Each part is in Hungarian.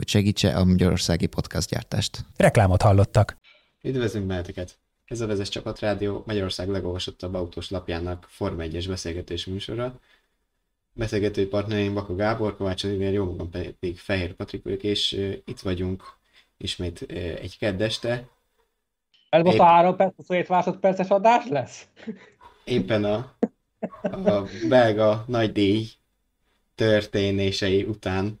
hogy segítse a magyarországi gyártást. Reklámot hallottak. Üdvözlünk benneteket! Ez a Vezes Csapat Rádió Magyarország legolvasottabb autós lapjának Forma 1-es beszélgetés műsora. Beszélgető partnereim Baka Gábor, Kovács Oliver, jó magam pedig Fehér Patrik vagyok, és itt vagyunk ismét egy keddeste. Ez most Épp... a három perc, 27 másodperces adás lesz? Éppen a, a belga nagy díj történései után,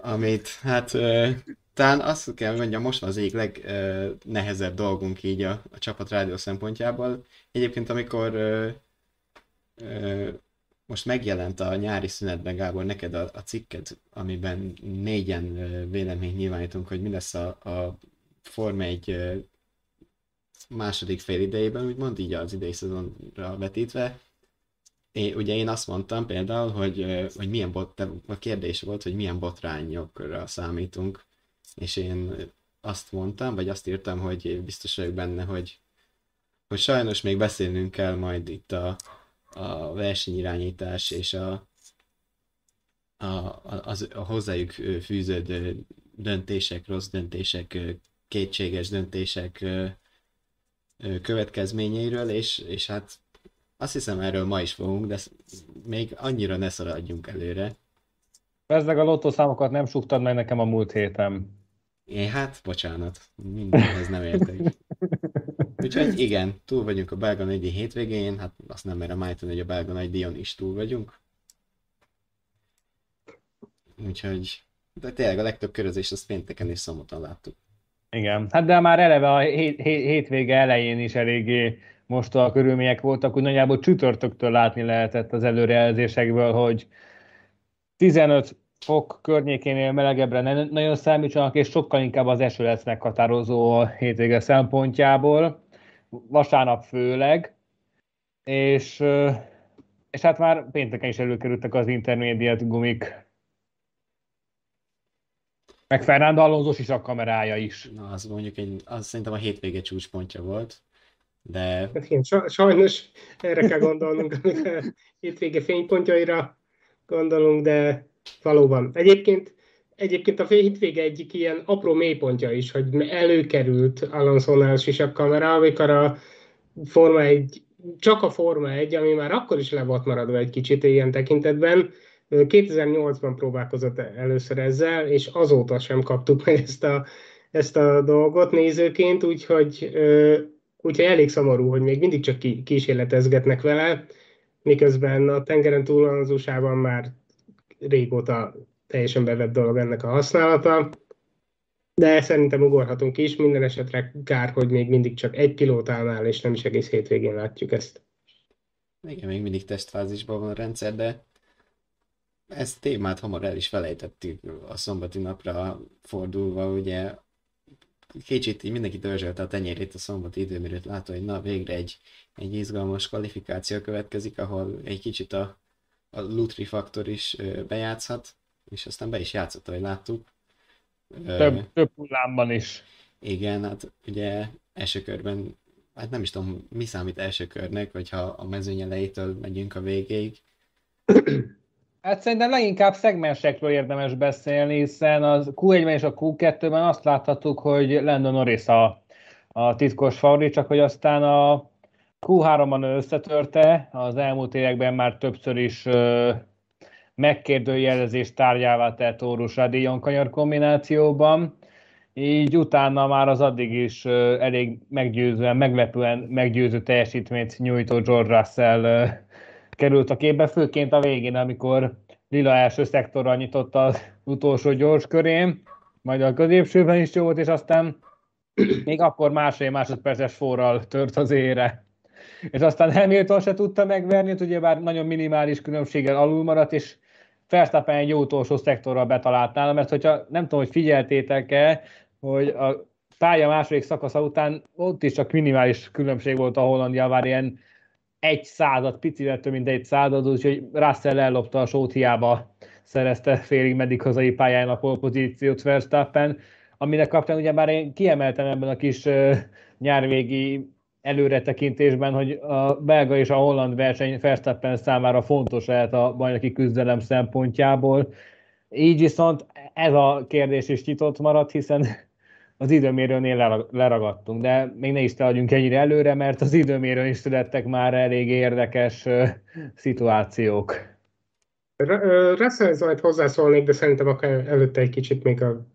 amit hát uh, talán azt kell mondjam, most van az egyik legnehezebb dolgunk így a, a csapat rádió szempontjából. Egyébként amikor ö, ö, most megjelent a nyári szünetben, Gábor, neked a, a cikked, amiben négyen véleményt nyilvánítunk, hogy mi lesz a, a Forma egy második fél idejében, úgymond így az idei szezonra vetítve. Én, ugye én azt mondtam például, hogy, hogy milyen bot, a kérdés volt, hogy milyen botrányokra számítunk. És én azt mondtam, vagy azt írtam, hogy biztos vagyok benne, hogy, hogy sajnos még beszélnünk kell majd itt a, a versenyirányítás és a, a, az, a hozzájuk fűződő döntések, rossz döntések, kétséges döntések következményeiről, és, és hát azt hiszem erről ma is fogunk, de még annyira ne szaladjunk előre. Ezzel a lottószámokat nem suktad meg nekem a múlt héten. Én hát, bocsánat, mindenhez nem értek. Úgyhogy igen, túl vagyunk a belga nagydíj hétvégén, hát azt nem merem állítani, hogy a belga nagydíjon is túl vagyunk. Úgyhogy, de tényleg a legtöbb körözés azt pénteken és szombaton láttuk. Igen, hát de már eleve a hét, hét, hétvége elején is eléggé most a körülmények voltak, hogy nagyjából csütörtöktől látni lehetett az előrejelzésekből, hogy 15 fok környékénél melegebbre ne, nagyon számítsanak, és sokkal inkább az eső lesz meghatározó a hétvége szempontjából, vasárnap főleg, és, és hát már pénteken is előkerültek az intermédiát gumik, meg Fernando Alonso is a kamerája is. Na, az mondjuk egy, az szerintem a hétvége csúcspontja volt, de... Hát én sajnos erre kell gondolnunk, amikor hétvége fénypontjaira gondolunk, de Valóban. Egyébként, egyébként a hétvége egyik ilyen apró mélypontja is, hogy előkerült Alonso-nál a kamera, amikor a Forma 1, csak a Forma 1, ami már akkor is le volt maradva egy kicsit ilyen tekintetben, 2008-ban próbálkozott először ezzel, és azóta sem kaptuk meg ezt a, ezt a dolgot nézőként, úgyhogy, úgyhogy elég szomorú, hogy még mindig csak kísérletezgetnek vele, miközben a tengeren túl már régóta teljesen bevett dolog ennek a használata, de szerintem ugorhatunk is, minden esetre kár, hogy még mindig csak egy pilótánál, és nem is egész hétvégén látjuk ezt. Igen, még mindig tesztfázisban van a rendszer, de ezt témát hamar el is felejtettük a szombati napra fordulva, ugye kicsit így mindenki törzselte a tenyérét a szombati időmérőt látva, hogy na végre egy, egy izgalmas kvalifikáció következik, ahol egy kicsit a a Lutri faktor is bejátszhat, és aztán be is játszott, ahogy láttuk. Több, több hullámban is. Igen, hát ugye első körben, hát nem is tudom, mi számít első körnek, hogyha a mezőny elejétől megyünk a végéig. Hát szerintem leginkább szegmensekről érdemes beszélni, hiszen az Q1-ben és a Q2-ben azt láthattuk, hogy Lando Norris a, a titkos favorit, csak hogy aztán a Q3-ban összetörte, az elmúlt években már többször is megkérdőjelezés tárgyává tett Órus Radillon kanyar kombinációban, így utána már az addig is elég meggyőzően, meglepően meggyőző teljesítményt nyújtó George Russell került a képbe, főként a végén, amikor Lila első szektorral nyitott az utolsó gyors körén, majd a középsőben is jó volt, és aztán még akkor másfél másodperces forral tört az ére. És aztán Hamilton se tudta megverni, ugye bár nagyon minimális különbséggel alul maradt, és Verstappen egy jó utolsó szektorral betalált nála, mert hogyha nem tudom, hogy figyeltétek-e, hogy a pálya második szakasza után ott is csak minimális különbség volt a Hollandia, már ilyen egy század, picivel több mint egy század, úgyhogy Russell ellopta a sót, hiába szerezte félig meddig hazai pályán a pozíciót Verstappen, aminek kapcsán ugye már én kiemeltem ebben a kis nyárvégi előretekintésben, hogy a belga és a holland verseny Verstappen számára fontos lehet a bajnoki küzdelem szempontjából. Így viszont ez a kérdés is nyitott maradt, hiszen az időmérőnél leragadtunk, de még ne is adjunk ennyire előre, mert az időmérőn is születtek már elég érdekes szituációk. Russell majd hozzászólnék, de szerintem akár előtte egy kicsit még a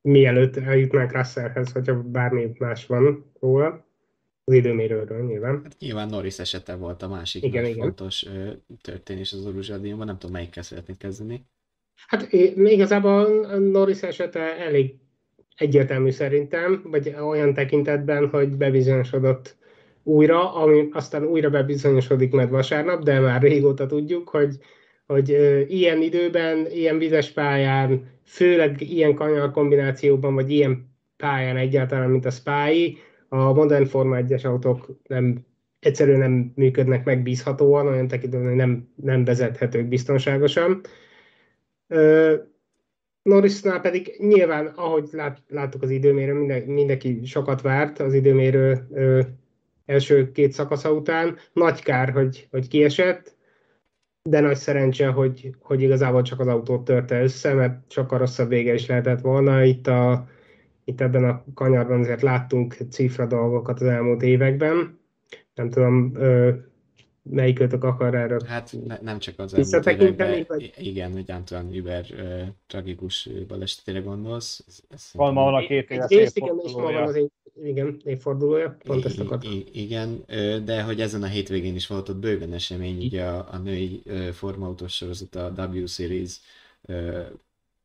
mielőtt eljutnánk Russellhez, hogyha bármi más van róla. Az időmérőről nyilván. Hát nyilván Norris esete volt a másik igen, igen. fontos ö, történés az Oruzsadiumban, nem tudom melyikkel szeretnék kezdeni. Hát igazából Norris esete elég egyértelmű szerintem, vagy olyan tekintetben, hogy bebizonyosodott újra, ami aztán újra bebizonyosodik majd vasárnap, de már régóta tudjuk, hogy, hogy ilyen időben, ilyen vizes pályán, főleg ilyen kanyar kombinációban, vagy ilyen pályán egyáltalán, mint a Spy, a modern Forma 1-es autók nem, egyszerűen nem működnek megbízhatóan, olyan tekintetben, hogy nem, nem vezethetők biztonságosan. Norrisnál pedig nyilván, ahogy lát, láttuk az időmérő, minden, mindenki sokat várt az időmérő ö, első két szakasza után. Nagy kár, hogy, hogy kiesett, de nagy szerencse, hogy, hogy igazából csak az autót törte össze, mert sokkal rosszabb vége is lehetett volna. Itt, a, itt ebben a kanyarban azért láttunk cifra dolgokat az elmúlt években. Nem tudom, ö, melyikötök akar erről Hát ne, nem csak az elmúlt években, vagy... igen, hogy Antoine Uber uh, tragikus balesetére gondolsz. Ez, ez van ma a két éves van az év, igen, évfordulója, pont ezt akartam. Igen, de hogy ezen a hétvégén is volt ott bőven esemény, ugye a, a női formautós sorozat, a W Series uh,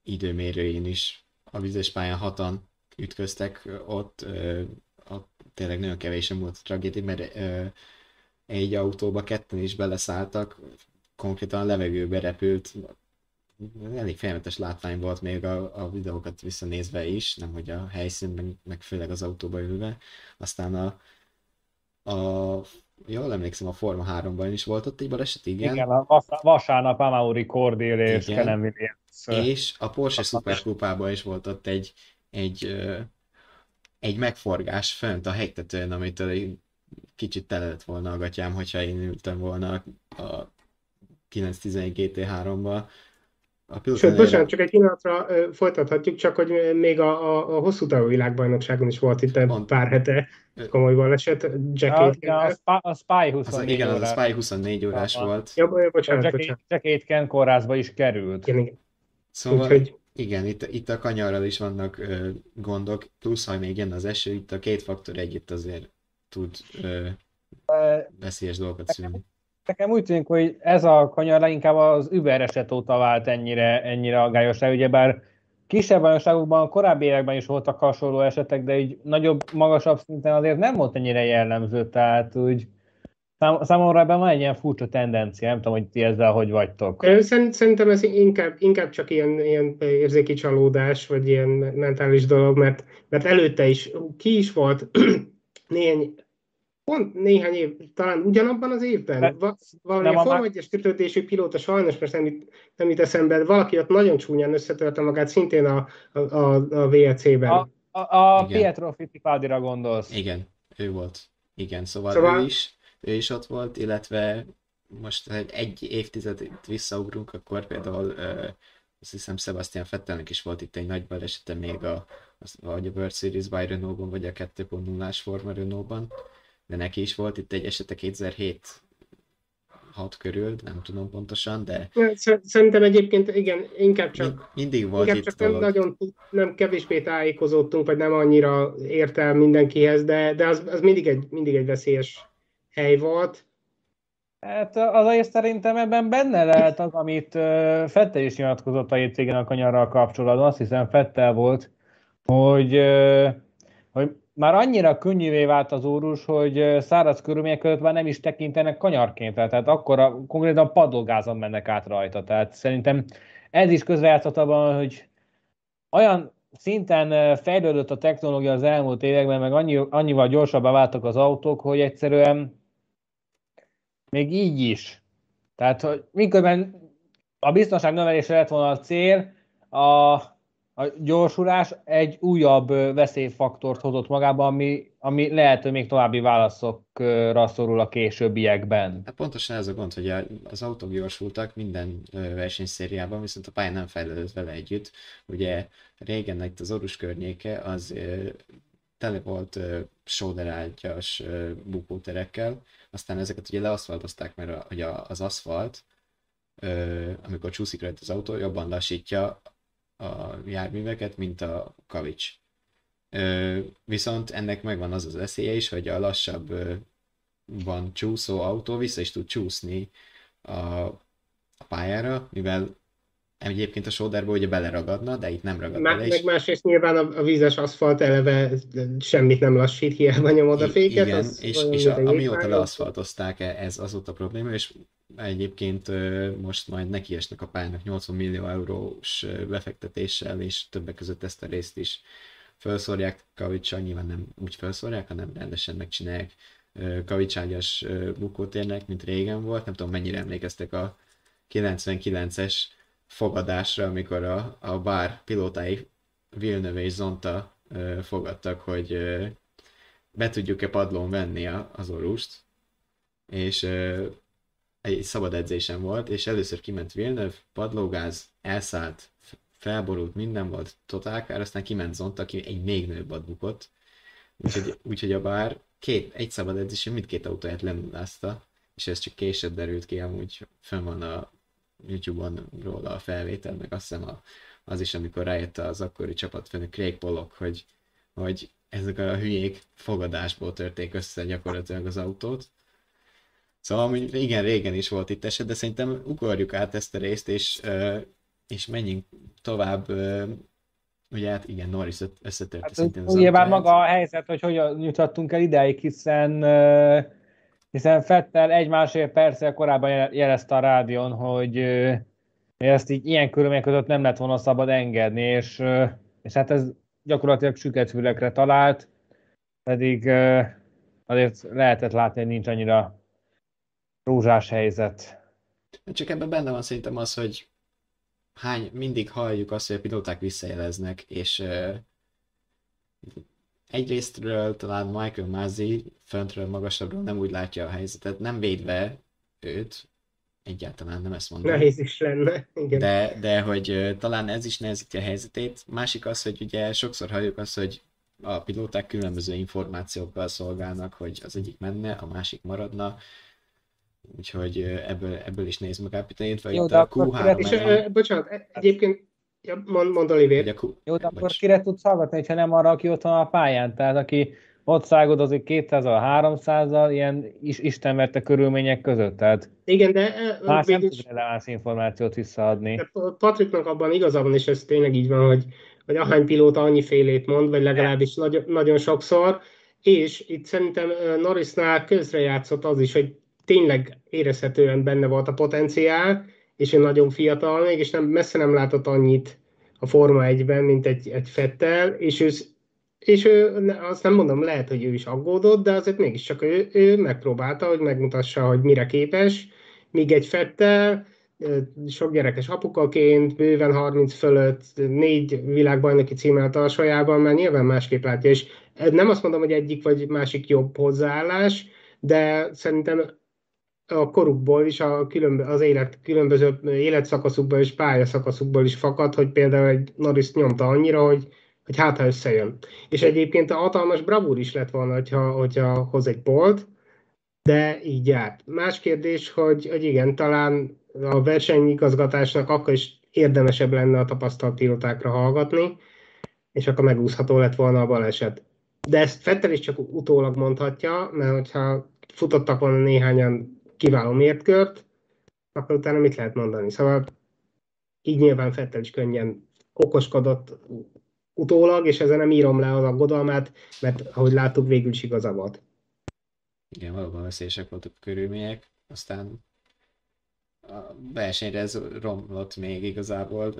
időmérőjén is a vizes pályán hatan ütköztek ott, uh, ott tényleg nagyon kevésen volt a tragédia, mert uh, egy autóba ketten is beleszálltak, konkrétan a levegőbe repült, elég félmetes látvány volt még a, a videókat visszanézve is, nem hogy a helyszínben, meg, főleg az autóba ülve. Aztán a, a jól emlékszem, a Forma 3-ban is volt ott egy baleset, igen. Igen, a vasárnap Amauri Cordél és Williams. És a Porsche Superkupában is volt ott egy, egy, egy megforgás fönt a hegytetőn, amitől kicsit tele lett volna a gatyám, hogyha én ültem volna a 911 GT3-ba. A Sőt, bocsánat, csak egy pillanatra folytathatjuk, csak hogy még a, a, a hosszú távú világbajnokságon is volt itt Pont. pár hete komoly baleset. Jack ja, a, a, a Spy 24 az, Igen, az a Spy 24 órás a, volt. Ja, bocsánat, Jack, bocsánat. Jack Aitken kórházba is került. Igen, igen. Szóval, Úgyhogy... igen, itt, itt a kanyarral is vannak ö, gondok, plusz ha még jön az eső, itt a két faktor együtt azért tud ö, veszélyes dolgokat szülni. Nekem úgy tűnik, hogy ez a kanyar leginkább az Uber eset óta vált ennyire, ennyire aggályosra, ugyebár kisebb bajnokságokban, korábbi években is voltak hasonló esetek, de így nagyobb, magasabb szinten azért nem volt ennyire jellemző, tehát úgy szám, számomra ebben van egy ilyen furcsa tendencia, nem tudom, hogy ti ezzel hogy vagytok. Szerintem ez inkább, inkább csak ilyen, ilyen érzéki csalódás, vagy ilyen mentális dolog, mert, mert előtte is ki is volt néhány pont néhány év, talán ugyanabban az évben, Va, valami nem a Forma 1-es kötődésű pilóta, sajnos most nem, nem jut eszembe, valaki ott nagyon csúnyán összetörte magát, szintén a, a, a, a VLC-ben. A, a, a Pietro Fittipaldira gondolsz. Igen, ő volt. Igen, szóval, szóval ő is, ő is ott volt, illetve most egy, évtizedet visszaugrunk, akkor például uh, azt hiszem Sebastian Fettelnek is volt itt egy nagy balesete még a, vagy a World Series by Renault-ban, vagy a 2.0-ás Forma Renault-ban de neki is volt itt egy esete 2007 6 körül, nem tudom pontosan, de... Szerintem egyébként igen, inkább csak... Mindig volt inkább itt csak dolog. nem nagyon, nem kevésbé tájékozottunk, vagy nem annyira ért el mindenkihez, de, de az, az mindig, egy, mindig egy veszélyes hely volt. Hát azért szerintem ebben benne lehet az, amit Fettel is nyilatkozott a hétvégén a kanyarral kapcsolatban, azt hiszem Fettel volt, hogy, hogy már annyira könnyűvé vált az órus, hogy száraz körülmények között már nem is tekintenek kanyarként, tehát akkor a, konkrétan padlógázon mennek át rajta. Tehát szerintem ez is közrejátszott abban, hogy olyan szinten fejlődött a technológia az elmúlt években, meg annyi, annyival gyorsabban váltak az autók, hogy egyszerűen még így is. Tehát, hogy miközben a biztonság növelése lett volna a cél, a a gyorsulás egy újabb veszélyfaktort hozott magába, ami, ami lehet, hogy még további válaszokra szorul a későbbiekben. Hát pontosan ez a gond, hogy az autók gyorsultak minden versenyszériában, viszont a pálya nem fejlődött vele együtt. Ugye régen itt az orus környéke az tele volt sóderágyas bukóterekkel, aztán ezeket ugye leaszfaltozták, mert ugye az aszfalt, amikor csúszik rajta az autó, jobban lassítja a járműveket, mint a kavics. Ö, viszont ennek megvan az az esélye is, hogy a lassabb ö, van csúszó autó vissza is tud csúszni a, a pályára, mivel egyébként a sóderbe ugye beleragadna, de itt nem ragad Má, bele. Meg másrészt nyilván a, a vízes aszfalt eleve semmit nem lassít, hiába nyomod a féket. Igen, és, és a, amióta leaszfaltozták, ez az volt a probléma, és egyébként most majd nekiesnek a pályának 80 millió eurós befektetéssel, és többek között ezt a részt is felszórják. Kavicsal, nyilván nem úgy felszórják, hanem rendesen megcsinálják. Kavicságyas bukótérnek, mint régen volt. Nem tudom, mennyire emlékeztek a 99-es fogadásra, amikor a, a bár pilótái Villeneuve és Zonta fogadtak, hogy be tudjuk-e padlón venni a, az orust, és egy szabad edzésem volt, és először kiment Villeneuve, padlógáz, elszállt, felborult, minden volt totálkár, aztán kiment Zont, aki egy még nőbb bukott. Úgyhogy, úgyhogy a bár két, egy szabad edzésen mindkét autóját lenullázta, és ez csak később derült ki, amúgy fönn van a YouTube-on róla a felvétel, meg azt hiszem a, az is, amikor rájött az akkori csapatfőnök Craig Pollock, hogy, hogy ezek a hülyék fogadásból törték össze gyakorlatilag az autót, Szóval igen, régen is volt itt eset, de szerintem ugorjuk át ezt a részt, és, és menjünk tovább. Ugye hát igen, Norris összetört hát, szintén az Nyilván maga a helyzet, hogy hogyan jutottunk el ideig, hiszen hiszen Fettel egy-másfél perccel korábban jelezte a rádión, hogy ezt így ilyen körülmények között nem lett volna szabad engedni, és, és hát ez gyakorlatilag süketfülekre talált, pedig azért lehetett látni, hogy nincs annyira rózsás helyzet. Csak ebben benne van szerintem az, hogy hány, mindig halljuk azt, hogy a pilóták visszajeleznek, és uh, egyrésztről talán Michael Mazzi föntről, magasabbról nem úgy látja a helyzetet, nem védve őt, egyáltalán nem ezt mondom. Nehéz is lenne, igen. De, de hogy uh, talán ez is nehezíti a helyzetét. Másik az, hogy ugye sokszor halljuk azt, hogy a pilóták különböző információkkal szolgálnak, hogy az egyik menne, a másik maradna, Úgyhogy ebből, ebből is néz megállapítani, vagy Jó, itt a Q3 És, uh, bocsánat, e- egyébként ja, mond, mond Oliver. Q... Jó, de akkor kire tudsz hallgatni, ha nem arra, aki ott van a pályán? Tehát aki ott szágodozik 200-al, 300-al, ilyen is, istenverte körülmények között. Tehát Igen, de más nem tud releváns információt visszaadni. Patriknak abban igaza van, és ez tényleg így van, hogy, hogy ahány pilóta annyi félét mond, vagy legalábbis nagyon, nagyon sokszor, és itt szerintem Norrisnál közrejátszott az is, hogy tényleg érezhetően benne volt a potenciál, és ő nagyon fiatal még, és nem, messze nem látott annyit a Forma 1-ben, mint egy, egy Fettel, és ő, és ő, azt nem mondom, lehet, hogy ő is aggódott, de azért mégiscsak ő, ő megpróbálta, hogy megmutassa, hogy mire képes, míg egy Fettel, sok gyerekes apukaként, bőven 30 fölött, négy világbajnoki címmel tarsajában, mert nyilván másképp látja, és nem azt mondom, hogy egyik vagy másik jobb hozzáállás, de szerintem a korukból is, a különbö- az élet különböző életszakaszukból és pályaszakaszukból is fakad, hogy például egy Norris nyomta annyira, hogy, hogy hát ha összejön. És egyébként a hatalmas bravúr is lett volna, hogyha, hogyha hoz egy bolt, de így járt. Más kérdés, hogy, hogy igen, talán a versenyigazgatásnak akkor is érdemesebb lenne a tapasztalt pilótákra hallgatni, és akkor megúszható lett volna a baleset. De ezt Fettel is csak utólag mondhatja, mert hogyha futottak volna néhányan kiváló mértkört, akkor utána mit lehet mondani? Szóval így nyilván Fettel is könnyen okoskodott utólag, és ezen nem írom le az aggodalmát, mert ahogy láttuk, végül is igaza volt. Igen, valóban veszélyesek voltak a körülmények, aztán a versenyre ez romlott még igazából.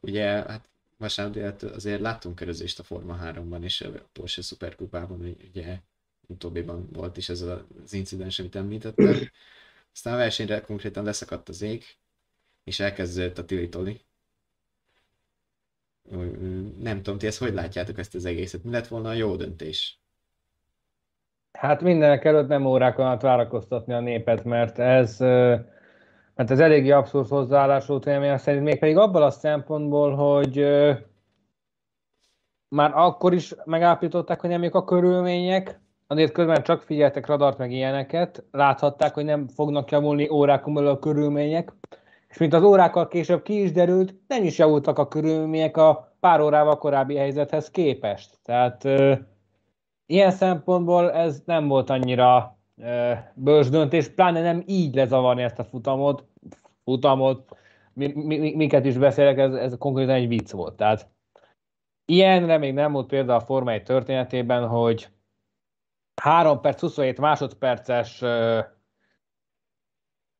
Ugye, hát vasárnap azért láttunk körözést a Forma 3-ban és a Porsche Superkupában, ugye utóbbiban volt is ez az incidens, amit említettem. Aztán a versenyre konkrétan leszakadt az ég, és elkezdődött a tilitoli. Nem tudom, ti ezt hogy látjátok ezt az egészet? Mi lett volna a jó döntés? Hát mindenek előtt nem órákon át várakoztatni a népet, mert ez, mert ez eléggé abszurd hozzáállás volt véleményem szerint, még pedig abban a szempontból, hogy már akkor is megállapították, hogy nem a körülmények, azért közben csak figyeltek radart meg ilyeneket, láthatták, hogy nem fognak javulni órákon belül a körülmények, és mint az órákkal később ki is derült, nem is javultak a körülmények a pár órával korábbi helyzethez képest. Tehát ilyen szempontból ez nem volt annyira bős döntés, pláne nem így lezavarni ezt a futamot, futamot, mi, mi, miket is beszélek, ez, ez konkrétan egy vicc volt. Tehát ilyenre még nem volt példa a Forma 1 történetében, hogy 3 perc 27 másodperces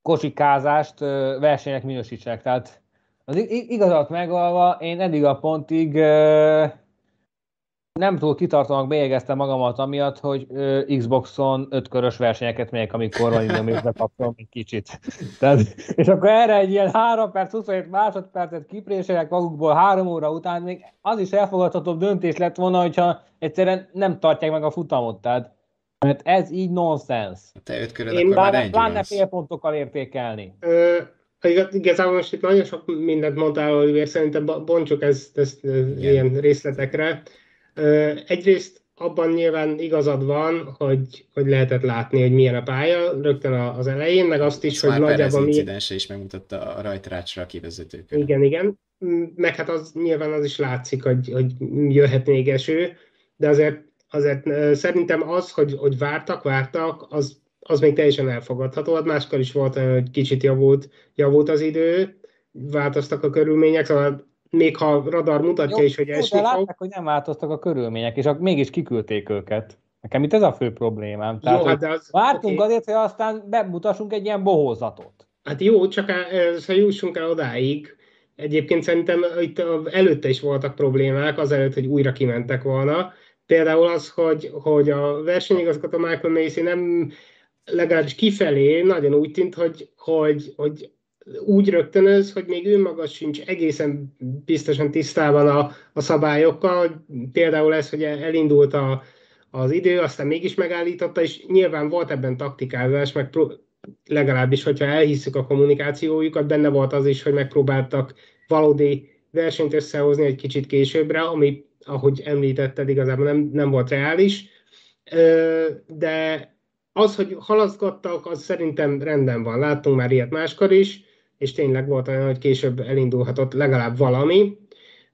kocsikázást versenynek minősítsenek. Tehát az igazat megalva, én eddig a pontig nem túl kitartónak bélyegeztem magamat amiatt, hogy ö, Xboxon ötkörös versenyeket megyek, amikor van időm, és bekapcsolom egy kicsit. Tehát, és akkor erre egy ilyen 3 perc, 27 másodpercet kipréselek magukból három óra után, még az is elfogadhatóbb döntés lett volna, hogyha egyszerűen nem tartják meg a futamot. Tehát, mert ez így nonsens. Te öt köröd, Én akkor már pláne félpontokkal értékelni. Ö, igazából most itt nagyon sok mindent mondtál, Oliver, szerintem bontsuk ezt, ezt ilyen részletekre. Egyrészt abban nyilván igazad van, hogy, hogy lehetett látni, hogy milyen a pálya rögtön az elején, meg azt is, Azt hogy nagyjából... mi... incidense is megmutatta a rajtrácsra a kivezetőkön. Igen, igen. Meg hát az nyilván az is látszik, hogy, hogy jöhet még eső, de azért, azért szerintem az, hogy, hogy vártak, vártak, az, az még teljesen elfogadható. Hát máskor is volt hogy kicsit javult, javult az idő, változtak a körülmények, szóval még ha radar mutatja jó, is, hogy esni fog. látták, hogy nem változtak a körülmények, és mégis kiküldték őket. Nekem itt ez a fő problémám. Tehát, jó, hát az, vártunk okay. azért, hogy aztán bemutassunk egy ilyen bohózatot. Hát jó, csak ha jussunk el odáig, egyébként szerintem itt előtte is voltak problémák, azelőtt, hogy újra kimentek volna. Például az, hogy, hogy a versenyigazgató Michael Macy nem legalábbis kifelé nagyon úgy tűnt, hogy, hogy, hogy úgy rögtönöz, hogy még ő maga sincs egészen biztosan tisztában a, a szabályokkal. Például ez, hogy elindult a, az idő, aztán mégis megállította, és nyilván volt ebben taktikázás, meg pró- legalábbis, hogyha elhisszük a kommunikációjukat, benne volt az is, hogy megpróbáltak valódi versenyt összehozni egy kicsit későbbre, ami, ahogy említetted, igazából nem, nem volt reális. De az, hogy halaszgattak, az szerintem rendben van. Láttunk már ilyet máskor is és tényleg volt olyan, hogy később elindulhatott legalább valami,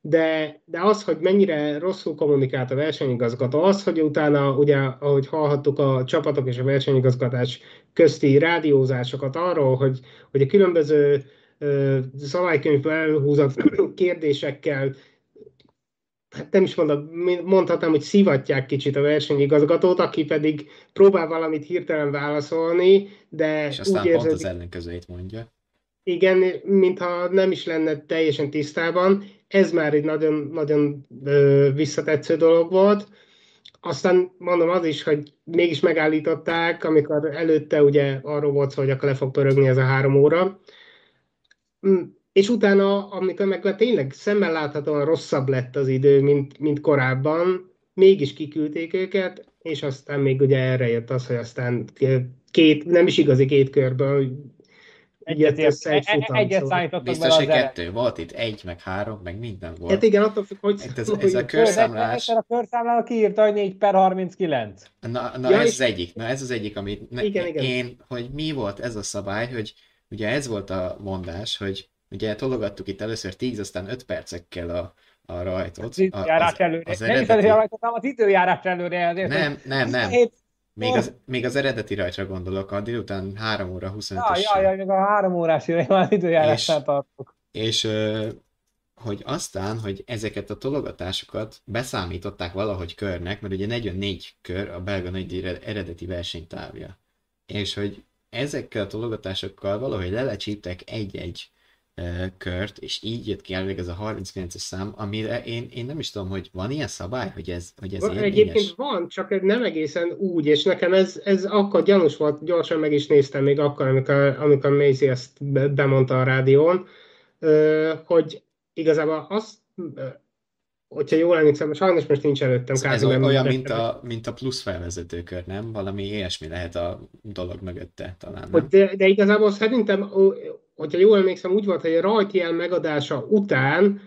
de, de az, hogy mennyire rosszul kommunikált a versenyigazgató, az, hogy utána, ugye, ahogy hallhattuk a csapatok és a versenyigazgatás közti rádiózásokat arról, hogy, hogy a különböző szabálykönyvből elhúzott kérdésekkel hát nem is mondom, mondhatnám, hogy szivatják kicsit a versenyigazgatót, aki pedig próbál valamit hirtelen válaszolni, de és aztán úgy érződik, pont az ellenkezőjét mondja. Igen, mintha nem is lenne teljesen tisztában. Ez már egy nagyon, nagyon visszatetsző dolog volt. Aztán mondom az is, hogy mégis megállították, amikor előtte ugye arról volt szó, hogy akkor le fog pörögni ez a három óra. És utána, amikor meg tényleg szemmel láthatóan rosszabb lett az idő, mint, mint korábban, mégis kiküldték őket, és aztán még ugye erre jött az, hogy aztán két, nem is igazi két körből Egyet, össze egy e- futam. Egyet szóval. Biztos, hogy kettő volt itt, egy, meg három, meg minden volt. Hát igen, attól függ, hogy... Hát ez, ez a körszámlás... A körszámláló kiírta, hogy 4 per 39. Na, na ja, ez az egyik, na ez az egyik, amit ne, igen, igen. én, hogy mi volt ez a szabály, hogy ugye ez volt a mondás, hogy ugye tologattuk itt először 10, aztán 5 percekkel a, a rajtot. Az időjárás előre. Az, az nem eredeti... is az rajtot, hanem az időjárás előre. Azért, nem, nem, nem. 17 még az, még az eredeti rajtra gondolok, a délután 3 óra 25 Ja, ja, ja, még a 3 órás ide már időjárásnál tartok. És hogy aztán, hogy ezeket a tologatásokat beszámították valahogy körnek, mert ugye 44 kör a belga nagy eredeti versenytávja. És hogy ezekkel a tologatásokkal valahogy lelecsíptek egy-egy kört, és így jött ki elvég ez a 39-es szám, amire én, én nem is tudom, hogy van ilyen szabály, hogy ez, hogy ez érvényes? Egyébként van, csak nem egészen úgy, és nekem ez, ez akkor gyanús volt, gyorsan meg is néztem még akkor, amikor, amikor Macy ezt bemondta a rádión, hogy igazából azt hogyha jól emlékszem, sajnos most nincs előttem. Ez olyan, olyan mint, a, mint a plusz felvezetőkör, nem? Valami ilyesmi lehet a dolog mögötte talán. Nem? De, de igazából szerintem, hogyha jól emlékszem, úgy volt, hogy a rajtjel megadása után,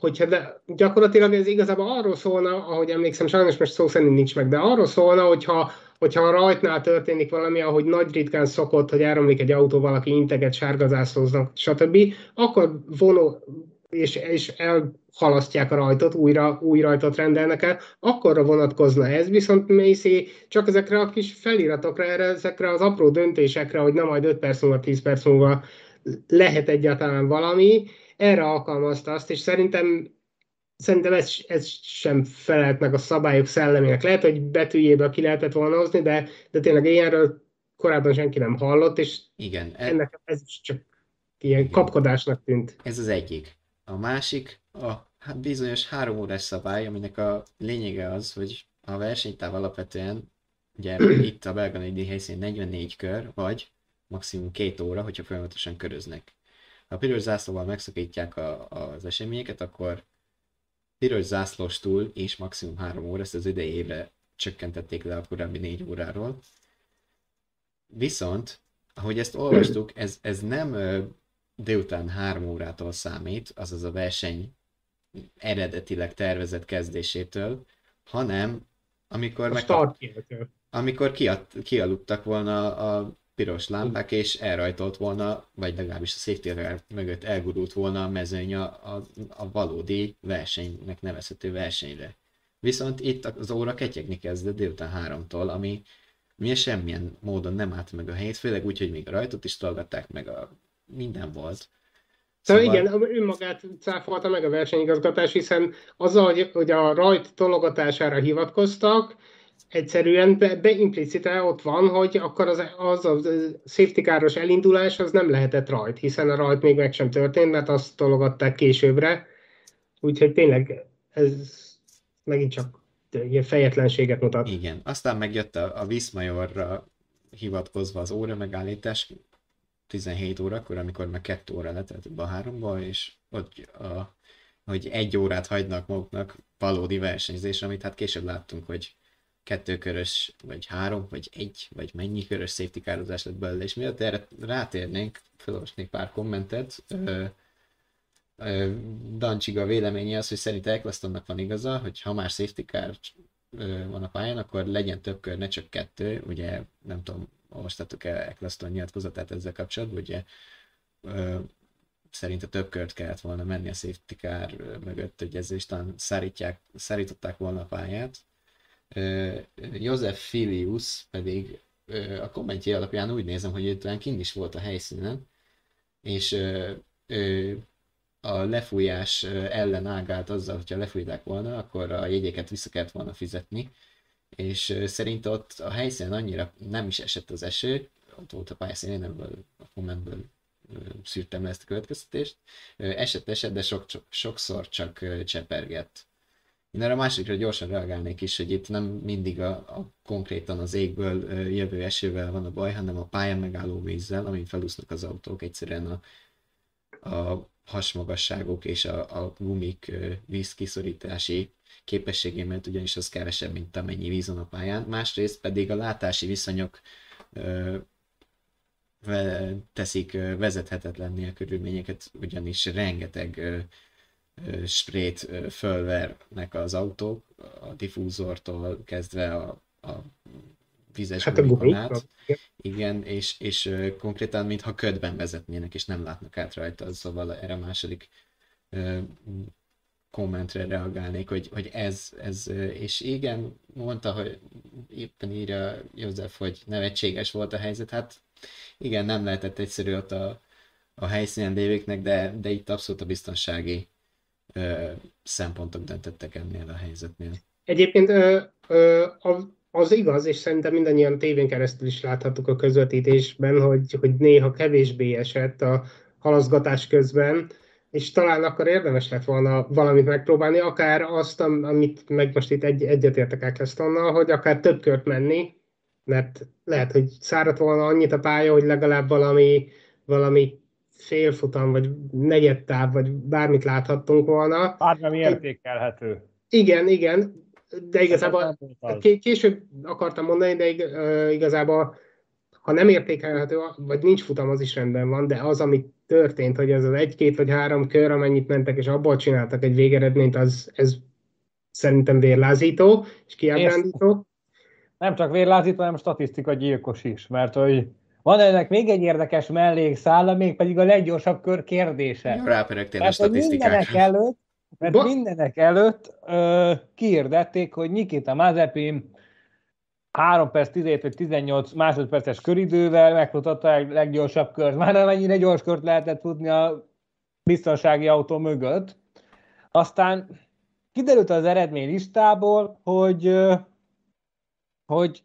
hogyha de gyakorlatilag ez igazából arról szólna, ahogy emlékszem, sajnos most szó szerint nincs meg, de arról szólna, hogyha, hogyha a rajtnál történik valami, ahogy nagy ritkán szokott, hogy áramlik egy autó, valaki integet, sárgazászlóznak, stb., akkor vonó, és, és elhalasztják a rajtot, újra, új rajtot rendelnek el, akkorra vonatkozna ez, viszont Macy csak ezekre a kis feliratokra, erre, ezekre az apró döntésekre, hogy na majd 5 perc múlva, 10 perc múlva lehet egyáltalán valami, erre alkalmazta azt, és szerintem szerintem ez, ez sem felelt meg a szabályok szellemének. Lehet, hogy betűjéből ki lehetett volna hozni, de, de tényleg ilyenről korábban senki nem hallott, és Igen, e... ennek ez csak ilyen Igen. kapkodásnak tűnt. Ez az egyik. A másik a hát bizonyos három órás szabály, aminek a lényege az, hogy a versenytáv alapvetően, ugye itt a belga helyszín 44 kör, vagy maximum két óra, hogyha folyamatosan köröznek. Ha a piros zászlóval megszakítják a, az eseményeket, akkor piros zászlós túl és maximum három óra, ezt az idei évre csökkentették le a korábbi négy óráról. Viszont, ahogy ezt olvastuk, ez, ez nem délután három órától számít, azaz a verseny eredetileg tervezett kezdésétől, hanem amikor, meg, amikor kiad, kialudtak volna a piros lámpák, és elrajtolt volna, vagy legalábbis a safety mögött elgurult volna a mezőny a, a, a valódi versenynek nevezhető versenyre. Viszont itt az óra ketyegni kezdett délután háromtól, ami mi semmilyen módon nem állt meg a helyét, főleg úgy, hogy még a rajtot is tolgatták, meg a minden volt. Szóval, szóval igen, önmagát cáfolta meg a versenyigazgatás, hiszen azzal, hogy, hogy a rajt tologatására hivatkoztak, egyszerűen be, beimplicite ott van, hogy akkor az, az a safety káros elindulás az nem lehetett rajt, hiszen a rajt még meg sem történt, mert azt tologatták későbbre. Úgyhogy tényleg ez megint csak ilyen fejetlenséget mutat. Igen, aztán megjött a, a Viszmajorra hivatkozva az óra megállítás, 17 órakor, amikor meg 2 óra letelt a háromba, és hogy, a, hogy egy órát hagynak maguknak valódi versenyzésre, amit hát később láttunk, hogy kettőkörös, vagy három, vagy egy, vagy mennyi körös safety kározás lett belőle, és miatt erre rátérnénk, felolvasnék pár kommentet, ö, ö, Dancsiga véleménye az, hogy szerint Ecclestonnak van igaza, hogy ha már safety car van a pályán, akkor legyen több kör, ne csak kettő, ugye nem tudom, olvastatok el Eccleston nyilatkozatát ezzel kapcsolatban, ugye ö, szerinte több kört kellett volna menni a safety car mögött, hogy ezzel is talán szárítják, szárították volna a pályát. József Filius pedig a kommentje alapján úgy nézem, hogy ő talán kint is volt a helyszínen, és ö, a lefújás ellen ágált azzal, hogyha lefújták volna, akkor a jegyeket vissza kellett volna fizetni, és szerint ott a helyszínen annyira nem is esett az eső, ott volt a pályaszín, ebből a kommentből szűrtem le ezt a következtetést. Esett, esett, de sok, sokszor csak csepergett. Én erre a másikra gyorsan reagálnék is, hogy itt nem mindig a, a konkrétan az égből jövő esővel van a baj, hanem a pályán megálló vízzel, amin felúsznak az autók, egyszerűen a, a hasmagasságok és a, a gumik vízkiszorítási képességémet, ugyanis az kevesebb, mint amennyi víz van a pályán. Másrészt pedig a látási viszonyok ö, teszik vezethetetlenné a körülményeket, ugyanis rengeteg ö, sprét fölvernek az autók, a diffúzortól kezdve a, a vizes hát a át. Igen, és, és konkrétan mintha ködben vezetnének, és nem látnak át rajta, szóval erre a második kommentre reagálnék, hogy, hogy ez, ez, és igen, mondta, hogy éppen írja József, hogy nevetséges volt a helyzet, hát igen, nem lehetett egyszerű ott a, a helyszínen lévőknek, de, de itt abszolút a biztonsági szempontok döntöttek ennél a helyzetnél. Egyébként ö, ö, az igaz, és szerintem mindannyian tévén keresztül is láthattuk a közvetítésben, hogy, hogy néha kevésbé esett a, halaszgatás közben, és talán akkor érdemes lett volna valamit megpróbálni, akár azt, amit meg most itt egy, egyetértek Ecclestonnal, hogy akár több kört menni, mert lehet, hogy száradt volna annyit a pálya, hogy legalább valami, valami félfutam, vagy negyedtáv, vagy bármit láthattunk volna. Bármi értékelhető. Igen, igen, de igazából később akartam mondani, de igazából ha nem értékelhető, vagy nincs futam, az is rendben van, de az, ami történt, hogy ez az egy-két vagy három kör, amennyit mentek, és abból csináltak egy végeredményt, az ez szerintem vérlázító és kiábrándító. Nem csak vérlázító, hanem statisztika gyilkos is, mert hogy van ennek még egy érdekes mellékszála, még pedig a leggyorsabb kör kérdése. Rápörögtél a statisztikákra. Mindenek előtt, mert Ba- mindenek előtt ö, kiirdették, hogy Nikita Mazepin 3 perc 17 vagy 18 másodperces köridővel megfutatta a leggyorsabb kört. Már nem ennyire gyors kört lehetett futni a biztonsági autó mögött. Aztán kiderült az eredmény listából, hogy, hogy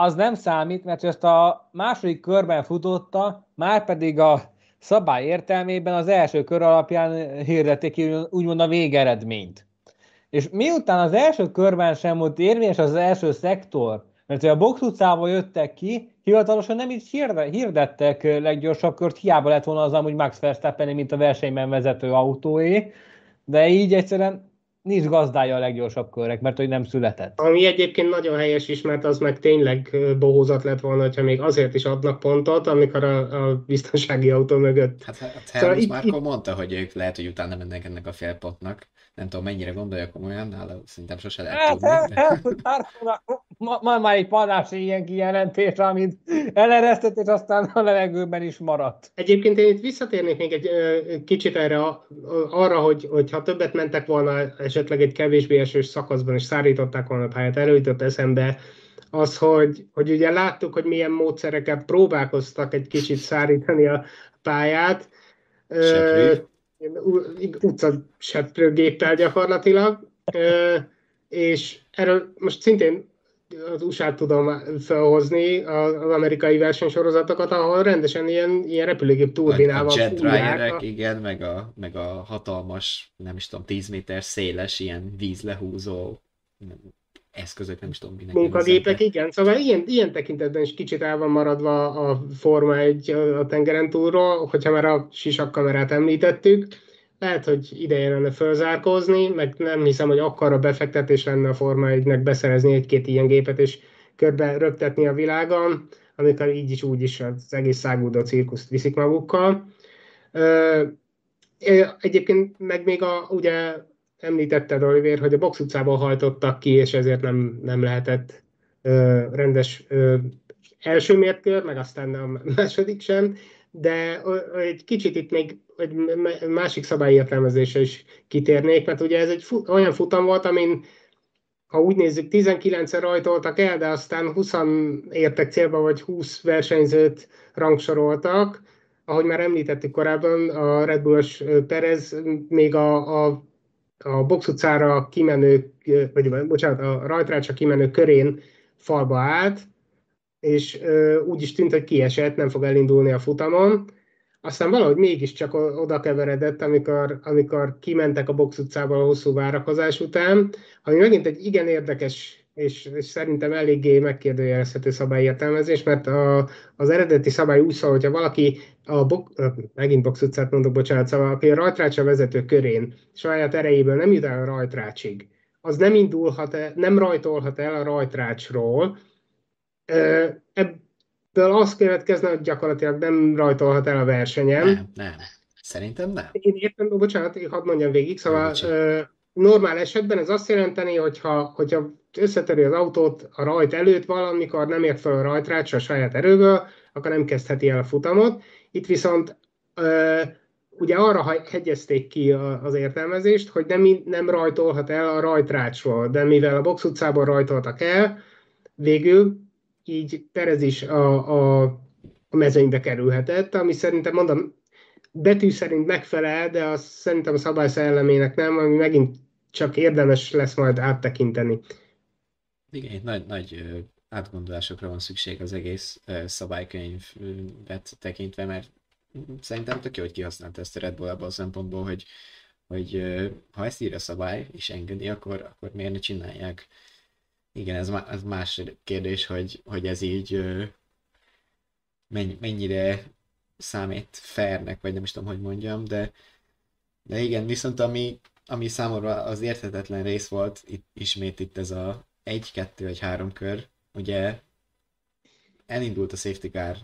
az nem számít, mert ezt a második körben futotta, már pedig a szabály értelmében az első kör alapján hirdették ki úgymond a végeredményt. És miután az első körben sem volt érvényes az első szektor, mert a box utcából jöttek ki, hivatalosan nem is hirdettek leggyorsabb kört, hiába lett volna az amúgy Max Verstappen, mint a versenyben vezető autóé, de így egyszerűen nincs gazdája a leggyorsabb körek, mert hogy nem született. Ami egyébként nagyon helyes is, mert az meg tényleg bohózat lett volna, hogyha még azért is adnak pontot, amikor a, a biztonsági autó mögött. Hát, hát szóval Helmut Márko mondta, hogy ők lehet, hogy utána mennek ennek a félpontnak nem tudom mennyire gondolja komolyan, nála szerintem sose lehet hát, tudni. Hát, hát, ma, már egy padási ilyen kijelentés, amit eleresztett, és aztán a levegőben is maradt. Egyébként én itt visszatérnék még egy kicsit erre arra, hogy, hogy ha többet mentek volna esetleg egy kevésbé esős szakaszban, és szárították volna a pályát, előjutott eszembe az, hogy, hogy ugye láttuk, hogy milyen módszereket próbálkoztak egy kicsit szárítani a pályát. Utcaseprőgéppel gyakorlatilag, és erről most szintén az usa tudom felhozni az amerikai versenysorozatokat, ahol rendesen ilyen, ilyen repülőgép turbinával A jet a... igen, meg a, meg a hatalmas, nem is tudom, 10 méter széles ilyen vízlehúzó eszközök, nem is tudom, minek Munkagépek, igen. Szóval ilyen, ilyen tekintetben is kicsit el van maradva a Forma egy a tengeren túlról, hogyha már a sisakkamerát említettük. Lehet, hogy ideje lenne fölzárkózni, meg nem hiszem, hogy akkor a befektetés lenne a Forma 1-nek beszerezni egy-két ilyen gépet, és körbe röptetni a világon, amikor így is úgy is az egész szágúdó cirkuszt viszik magukkal. Egyébként meg még a, ugye említetted, Oliver, hogy a box utcából hajtottak ki, és ezért nem, nem lehetett ö, rendes ö, első mérkör, meg aztán a második sem, de egy kicsit itt még egy másik szabályértelmezése is kitérnék, mert ugye ez egy fu- olyan futam volt, amin ha úgy nézzük, 19-en rajtoltak el, de aztán 20 értek célba, vagy 20 versenyzőt rangsoroltak. Ahogy már említettük korábban, a Red Bullos Perez még a, a a box utcára kimenő, vagy bocsánat, a rajtrácsa kimenő körén falba állt, és úgy is tűnt, hogy kiesett, nem fog elindulni a futamon. Aztán valahogy mégiscsak oda keveredett, amikor, amikor kimentek a box utcába a hosszú várakozás után, ami megint egy igen érdekes és, és szerintem eléggé megkérdőjelezhető szabályértelmezés, mert a, az eredeti szabály úgy szól, hogyha valaki a bok, megint box utcát mondok, bocsánat, szóval aki a rajtrácsa vezető körén saját erejéből nem jut el a rajtrácsig, az nem indulhat el, nem rajtolhat el a rajtrácsról. Az következne, hogy gyakorlatilag nem rajtolhat el a versenyen. Nem, nem. Szerintem nem. Én értem, bocsánat, hadd mondjam végig, szóval normál esetben ez azt jelenteni, hogyha, hogyha összeteri az autót a rajt előtt valamikor nem ért fel a rajtrács a saját erőből, akkor nem kezdheti el a futamot. Itt viszont ugye arra hegyezték ki az értelmezést, hogy nem, nem rajtolhat el a rajtrácsról, de mivel a box utcában rajtoltak el, végül így Perez is a, a, a mezőnybe kerülhetett, ami szerintem mondom, betű szerint megfelel, de az szerintem a szabály szellemének nem, ami megint csak érdemes lesz majd áttekinteni. Igen, nagy, nagy átgondolásokra van szükség az egész szabálykönyvet tekintve, mert szerintem tök jó, hogy kihasználta ezt a Red Bull abban a szempontból, hogy, hogy ha ezt ír a szabály és engedi, akkor, akkor miért ne csinálják? Igen, ez, má- ez más kérdés, hogy, hogy ez így ö, menny- mennyire számít fairnek, vagy nem is tudom, hogy mondjam, de, de igen, viszont ami, ami számomra az érthetetlen rész volt, itt, ismét itt ez a egy, kettő vagy három kör, ugye elindult a safety car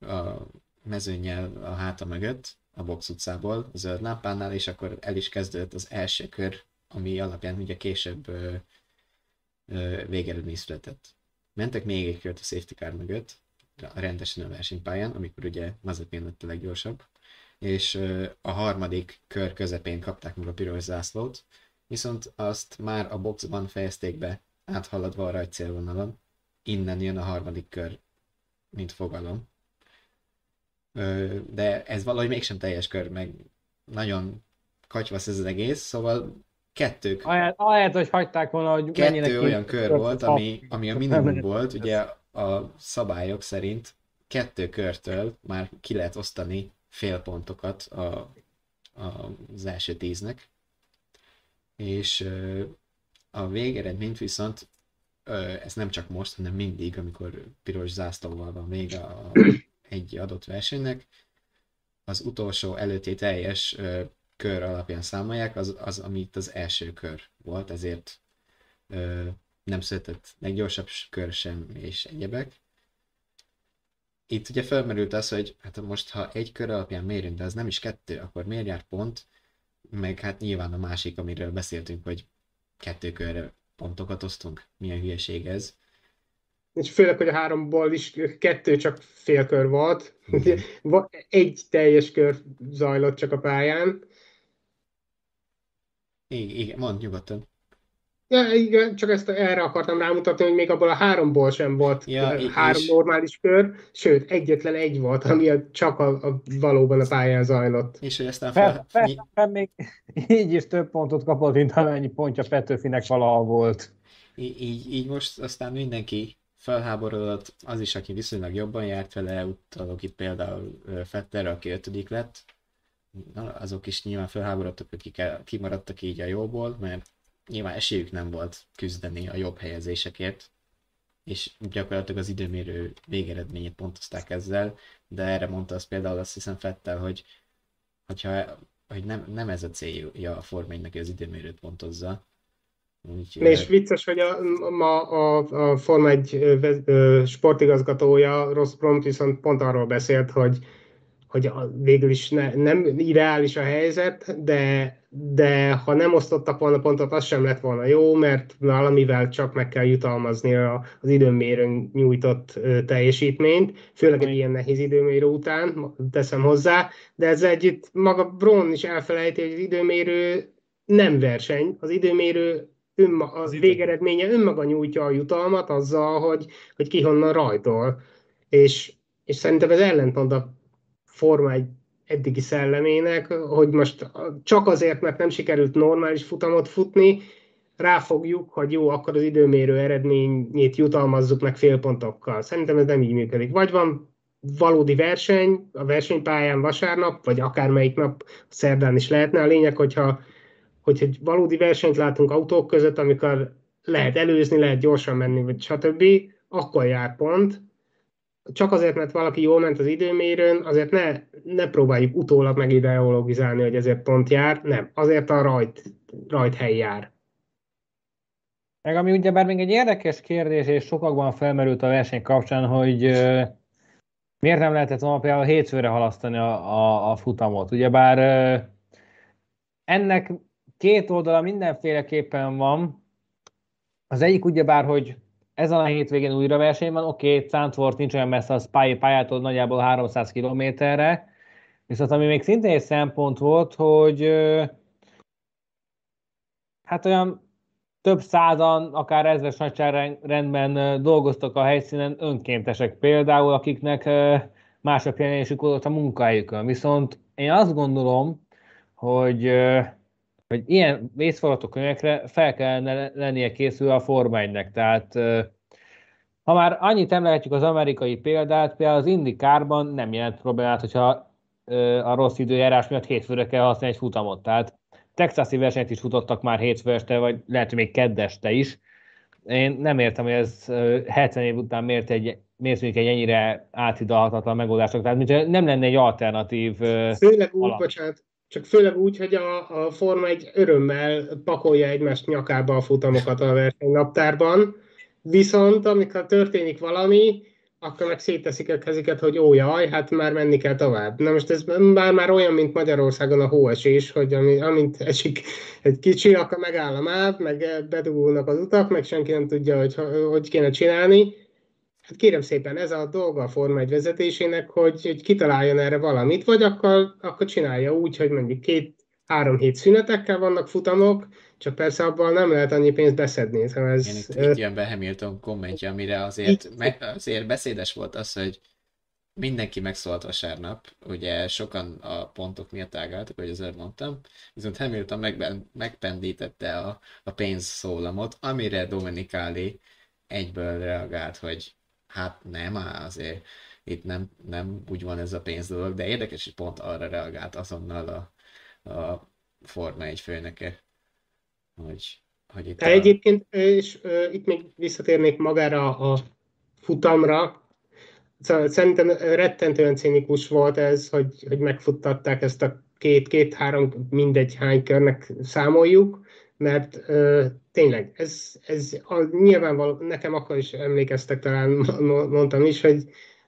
a mezőnyel a háta mögött, a box utcából, a zöld lámpánál, és akkor el is kezdődött az első kör, ami alapján ugye később végeredmény született. Mentek még egy kört a safety car mögött, rendesen a versenypályán, amikor ugye Mazepin lett a leggyorsabb, és a harmadik kör közepén kapták meg a piros zászlót, viszont azt már a boxban fejezték be, áthaladva a rajtcélvonalon, innen jön a harmadik kör, mint fogalom. De ez valahogy mégsem teljes kör, meg nagyon katyvasz ez az egész, szóval kettő, Ahelyett, hogy hagyták volna, hogy kettő olyan kör volt, ami, ami a minimum volt, ugye a szabályok szerint kettő körtől már ki lehet osztani fél pontokat a, a, az első tíznek, és a végeredményt viszont ez nem csak most, hanem mindig, amikor piros zászlóval van vége a, egy adott versenynek, az utolsó előtti teljes kör alapján számolják, az, az, amit az első kör volt, ezért ö, nem született leggyorsabb kör sem, és egyebek. Itt ugye felmerült az, hogy hát most ha egy kör alapján mérünk, de az nem is kettő, akkor miért jár pont? Meg hát nyilván a másik, amiről beszéltünk, hogy kettő körre pontokat osztunk. Milyen hülyeség ez. És főleg, hogy a háromból is kettő csak félkör volt. Va- Egy teljes kör zajlott csak a pályán. Igen, igen mondd nyugodtan. Ja, igen, csak ezt erre akartam rámutatni, hogy még abból a háromból sem volt Ja, három normális kör, sőt, egyetlen egy volt, ami a, csak a, a, valóban a pályán zajlott. És hogy aztán Fel, fel, fel, fel, még így is több pontot kapott, mint amennyi pontja Petőfinek valaha volt. Í- így, így most aztán mindenki felháborodott, az is, aki viszonylag jobban járt vele, utalok itt például Fetterre, aki ötödik lett, azok is nyilván felháborodtak, akik kimaradtak így a jóból, mert nyilván esélyük nem volt küzdeni a jobb helyezésekért, és gyakorlatilag az időmérő végeredményét pontozták ezzel, de erre mondta az például azt hiszem Fettel, hogy hogyha, hogy nem, nem ez a célja a Form 1-nek, hogy az időmérőt pontozza. Úgy, És vicces, hogy a, ma a, a Forma 1 ö, vez- ö, sportigazgatója, Ross Prompt viszont pont arról beszélt, hogy, hogy a- végül is ne, nem ideális a helyzet, de, de ha nem osztottak volna pontot, az sem lett volna jó, mert valamivel csak meg kell jutalmazni a, az időmérőn nyújtott teljesítményt, főleg egy ilyen nehéz időmérő után, teszem hozzá, de ez együtt maga Bron is elfelejti, hogy az időmérő nem verseny, az időmérő önma, az végeredménye önmaga nyújtja a jutalmat azzal, hogy, hogy ki honnan rajtol. És, és szerintem ez ellentmond a Forma egy eddigi szellemének, hogy most csak azért, mert nem sikerült normális futamot futni, ráfogjuk, hogy jó, akkor az időmérő eredményét jutalmazzuk meg félpontokkal. Szerintem ez nem így működik. Vagy van valódi verseny a versenypályán vasárnap, vagy akármelyik nap szerdán is lehetne. A lényeg, hogyha hogy egy valódi versenyt látunk autók között, amikor lehet előzni, lehet gyorsan menni, vagy stb., akkor jár pont. Csak azért, mert valaki jól ment az időmérőn, azért ne, ne próbáljuk utólag megideologizálni, hogy ezért pont jár. Nem, azért a rajt, rajt hely jár. Meg ami ugyebár még egy érdekes kérdés, és sokakban felmerült a verseny kapcsán, hogy miért nem lehetett volna például hétfőre halasztani a, a, a futamot. Ugyebár ennek két oldala mindenféleképpen van. Az egyik ugyebár, hogy ezen a hétvégén újra verseny van, oké, okay, Zandvoort nincs olyan messze a Spy pályától, nagyjából 300 kilométerre, viszont ami még szintén egy szempont volt, hogy hát olyan több százan, akár ezres nagyságrendben dolgoztak a helyszínen önkéntesek például, akiknek mások jelenésük volt a munkájukon. Viszont én azt gondolom, hogy, hogy ilyen vészforgatókönyvekre fel kellene lennie készülve a Forma 1-nek. Tehát ha már annyit emlehetjük az amerikai példát, például az IndyCarban nem jelent problémát, hogyha a rossz időjárás miatt hétfőre kell használni egy futamot. Tehát texasi versenyt is futottak már hétfő este, vagy lehet, hogy még keddeste is. Én nem értem, hogy ez 70 év után miért egy, miért egy ennyire áthidalhatatlan megoldások. Tehát mintha nem lenne egy alternatív Főleg úgy, alap. bocsánat, csak főleg úgy, hogy a, a Forma egy örömmel pakolja egymást nyakába a futamokat a versenynaptárban, viszont amikor történik valami, akkor meg szétteszik a keziket, hogy ó, jaj, hát már menni kell tovább. Na most ez már, már olyan, mint Magyarországon a hóesés, hogy ami, amint esik egy kicsi, akkor megáll a máv, meg bedugulnak az utak, meg senki nem tudja, hogy hogy kéne csinálni. Hát kérem szépen, ez a dolga a Forma 1 vezetésének, hogy, hogy kitaláljon erre valamit, vagy akkor, akkor csinálja úgy, hogy mondjuk két-három hét szünetekkel vannak futamok, csak persze abban nem lehet annyi pénzt beszedni. Szóval ez, Igen, itt, itt jön be Hamilton kommentje, amire azért, me, azért beszédes volt az, hogy mindenki megszólalt vasárnap, ugye sokan a pontok miatt ágáltak, hogy azért mondtam, viszont Hamilton megben, megpendítette a, a pénz szólamot, amire Dominicali egyből reagált, hogy hát nem, azért itt nem, nem úgy van ez a pénz dolog, de érdekes, hogy pont arra reagált azonnal a, a Forma egy főnöke hogy, hogy itt... A... Egyébként, és uh, itt még visszatérnék magára a futamra, szóval szerintem rettentően cinikus volt ez, hogy, hogy megfuttatták ezt a két-két-három, mindegy hány körnek számoljuk, mert uh, tényleg, ez, ez a, nyilvánvaló, nekem akkor is emlékeztek, talán mondtam is, hogy,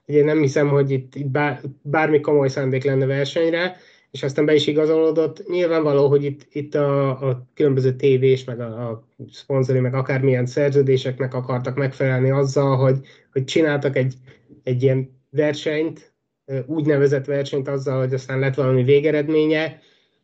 hogy én nem hiszem, hogy itt, itt bár, bármi komoly szándék lenne versenyre, és aztán be is igazolódott. Nyilvánvaló, hogy itt, itt a, a különböző tévés, meg a, a szponzori, meg akármilyen szerződéseknek akartak megfelelni azzal, hogy, hogy csináltak egy, egy ilyen versenyt, úgynevezett versenyt azzal, hogy aztán lett valami végeredménye,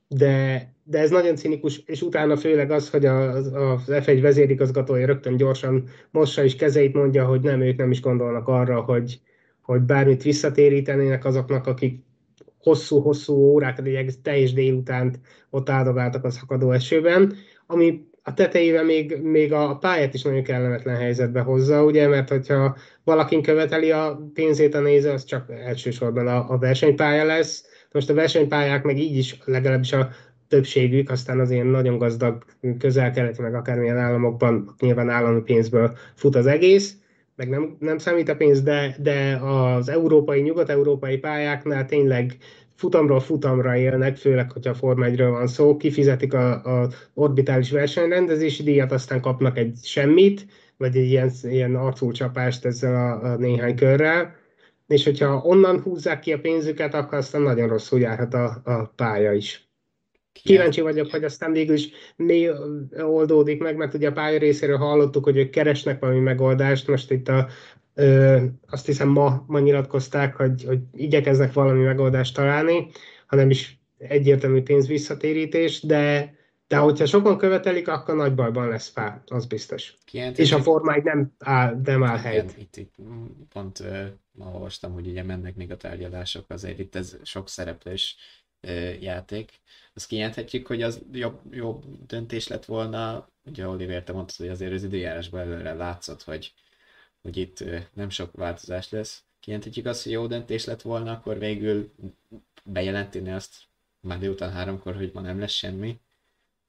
de, de ez nagyon cinikus, és utána főleg az, hogy az, az F1 vezérigazgatója rögtön gyorsan mossa is kezeit mondja, hogy nem, ők nem is gondolnak arra, hogy, hogy bármit visszatérítenének azoknak, akik hosszú-hosszú órákat, egy teljes délutánt ott áldogáltak a szakadó esőben, ami a tetejével még, még a pályát is nagyon kellemetlen helyzetbe hozza, ugye, mert hogyha valakin követeli a pénzét a néző, az csak elsősorban a, a versenypálya lesz. Most a versenypályák meg így is legalábbis a többségük, aztán az ilyen nagyon gazdag közel-keleti, meg akármilyen államokban nyilván állami pénzből fut az egész, meg nem, nem számít a pénz, de, de az európai, nyugat-európai pályáknál tényleg futamról futamra élnek, főleg, hogyha a Forma 1 van szó, kifizetik a, a orbitális versenyrendezési díjat, aztán kapnak egy semmit, vagy egy ilyen, ilyen arculcsapást ezzel a, a néhány körrel, és hogyha onnan húzzák ki a pénzüket, akkor aztán nagyon rosszul járhat a, a pálya is. Kíváncsi vagyok, hogy aztán végül is mi oldódik meg, mert ugye a pálya részéről hallottuk, hogy ők keresnek valami megoldást, most itt a, ö, azt hiszem ma, ma nyilatkozták, hogy, hogy igyekeznek valami megoldást találni, hanem is egyértelmű pénz visszatérítés, de de hogyha sokan követelik, akkor nagy bajban lesz fá, az biztos. Kient, és a formáig nem áll, nem áll helyt. Itt, itt pont ma olvastam, hogy ugye mennek még a tárgyalások, azért itt ez sok szereplős uh, játék, azt kijelenthetjük, hogy az jobb, jobb döntés lett volna, ugye Oliver, te mondtad, hogy azért az időjárásban előre látszott, hogy, hogy itt nem sok változás lesz. Kijelenthetjük azt, hogy jó döntés lett volna, akkor végül bejelenteni azt már délután háromkor, hogy ma nem lesz semmi,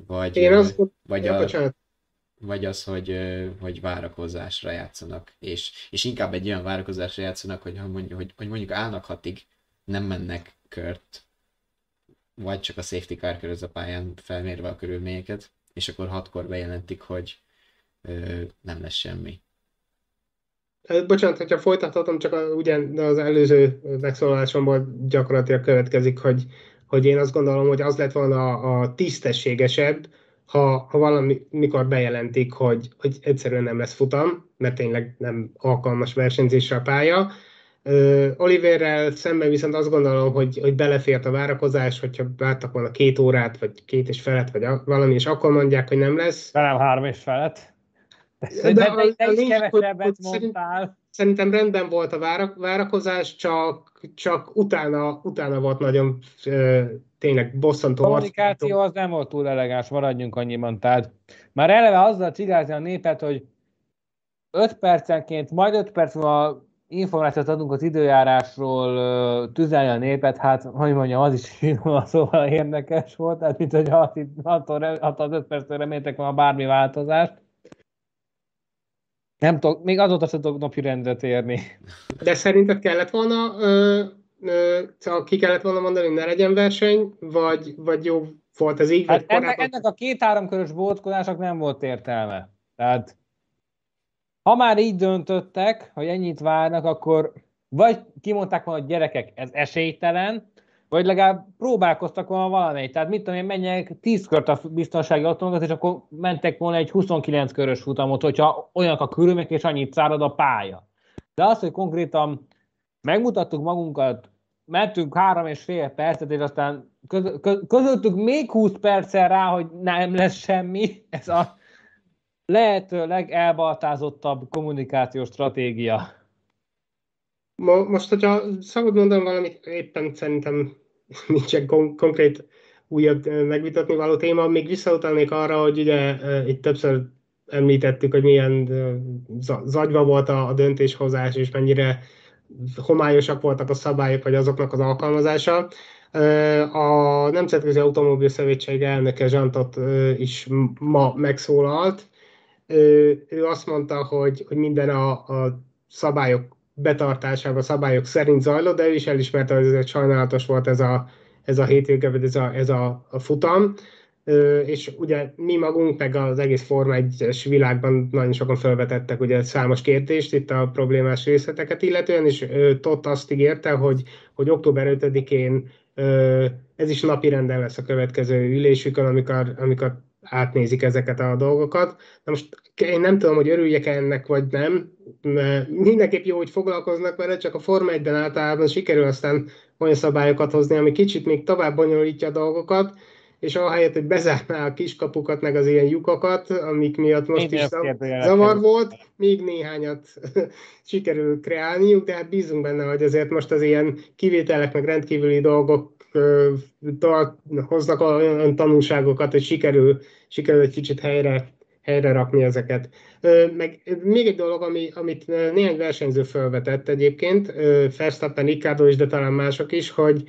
vagy, Én azt vagy, a, vagy az, hogy, hogy várakozásra játszanak, és, és inkább egy olyan várakozásra játszanak, hogy mondjuk, hogy, hogy mondjuk állnak hatig, nem mennek kört, vagy csak a safety car köröz a pályán felmérve a körülményeket, és akkor hatkor bejelentik, hogy ö, nem lesz semmi. Bocsánat, hogyha folytathatom, csak a, az előző megszólalásomból gyakorlatilag következik, hogy, hogy én azt gondolom, hogy az lett volna a, a tisztességesebb, ha, ha valami, mikor bejelentik, hogy, hogy egyszerűen nem lesz futam, mert tényleg nem alkalmas versenyzésre a pálya, Oliverrel szemben viszont azt gondolom, hogy, hogy belefért a várakozás, hogyha vártak volna két órát, vagy két és felet, vagy valami, és akkor mondják, hogy nem lesz. Nem három és felet. De, de, de, de, de is kevesebbet mondtál. Szerintem rendben volt a várak, várakozás, csak, csak utána, utána volt nagyon ö, tényleg bosszantó. A kommunikáció az nem volt túl elegáns, maradjunk annyiban. Tehát már eleve azzal cigázni a népet, hogy 5 percenként, majd 5 perc múlva információt adunk az időjárásról, tüzelni a népet, hát, hogy mondjam, az is szóval érdekes volt, tehát mint hogy attól, attól az 5 perctől reméltek volna bármi változást. Nem tudok, még azóta sem tudok napi rendet érni. De szerinted kellett volna, ö, ö, ki kellett volna mondani, hogy ne legyen verseny, vagy, vagy jó volt ez így? Hát ennek, ennek a két-három körös bótkodásnak nem volt értelme. Tehát ha már így döntöttek, hogy ennyit várnak, akkor vagy kimondták volna, hogy gyerekek, ez esélytelen, vagy legalább próbálkoztak volna valamelyik. Tehát mit tudom én, menjek 10 kört a biztonsági automatot, és akkor mentek volna egy 29 körös futamot, hogyha olyanok a körülmények, és annyit szárad a pálya. De az, hogy konkrétan megmutattuk magunkat, mentünk három és fél percet, és aztán köz, köz, közöltük még 20 perccel rá, hogy nem lesz semmi, ez a lehető legelbaltázottabb kommunikációs stratégia. Most, hogyha szabad mondanom valamit, éppen szerintem nincsen kon- konkrét újabb megvitatni való téma, még visszautalnék arra, hogy ugye itt többször említettük, hogy milyen zagyva volt a döntéshozás, és mennyire homályosak voltak a szabályok, vagy azoknak az alkalmazása. A Nemzetközi Automobil Szövetség elnöke Zsantot is ma megszólalt, ő, ő azt mondta, hogy, hogy minden a, a szabályok betartásában, a szabályok szerint zajlott, de ő is elismerte, hogy ez sajnálatos volt ez a, ez a hétvége, vagy ez a, ez a, a futam. És ugye mi magunk, meg az egész Forma 1-es világban nagyon sokan felvetettek ugye számos kérdést itt a problémás részleteket illetően, és Tott azt ígérte, hogy, hogy október 5-én ez is napi lesz a következő ülésükön, amikor, amikor átnézik ezeket a dolgokat. Na most én nem tudom, hogy örüljek ennek, vagy nem. Mindenképp jó, hogy foglalkoznak vele, csak a Forma 1-ben általában sikerül aztán olyan szabályokat hozni, ami kicsit még tovább bonyolítja a dolgokat, és ahelyett, hogy bezárná a kiskapukat, meg az ilyen lyukakat, amik miatt most Én is zavar volt, még néhányat sikerül kreálniuk, de hát bízunk benne, hogy azért most az ilyen kivételek, meg rendkívüli dolgok hoznak olyan tanulságokat, hogy sikerül, sikerül egy kicsit helyre, helyre rakni ezeket. Meg még egy dolog, ami, amit néhány versenyző felvetett egyébként, Verstappen, Ricardo is, de talán mások is, hogy,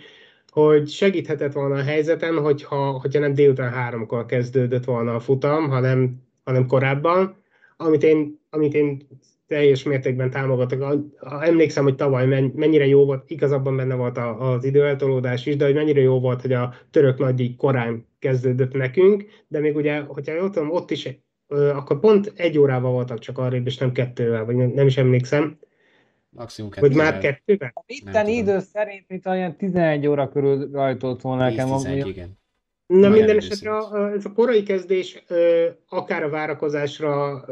hogy segíthetett volna a helyzeten, hogyha, hogyha nem délután háromkor kezdődött volna a futam, hanem, hanem korábban, amit én, amit én teljes mértékben támogatok. Emlékszem, hogy tavaly mennyire jó volt, igazabban benne volt az időeltolódás is, de hogy mennyire jó volt, hogy a török nagydíj korán kezdődött nekünk, de még ugye, hogyha jól tudom, ott is, akkor pont egy órával voltak csak arrébb, és nem kettővel, vagy nem is emlékszem. Maximum kettővel. Vagy már kettővel? A itten idő szerint, mint olyan 11 óra körül rajtolt volna nekem. 11, igen. Na minden esetre ez a korai kezdés akár a várakozásra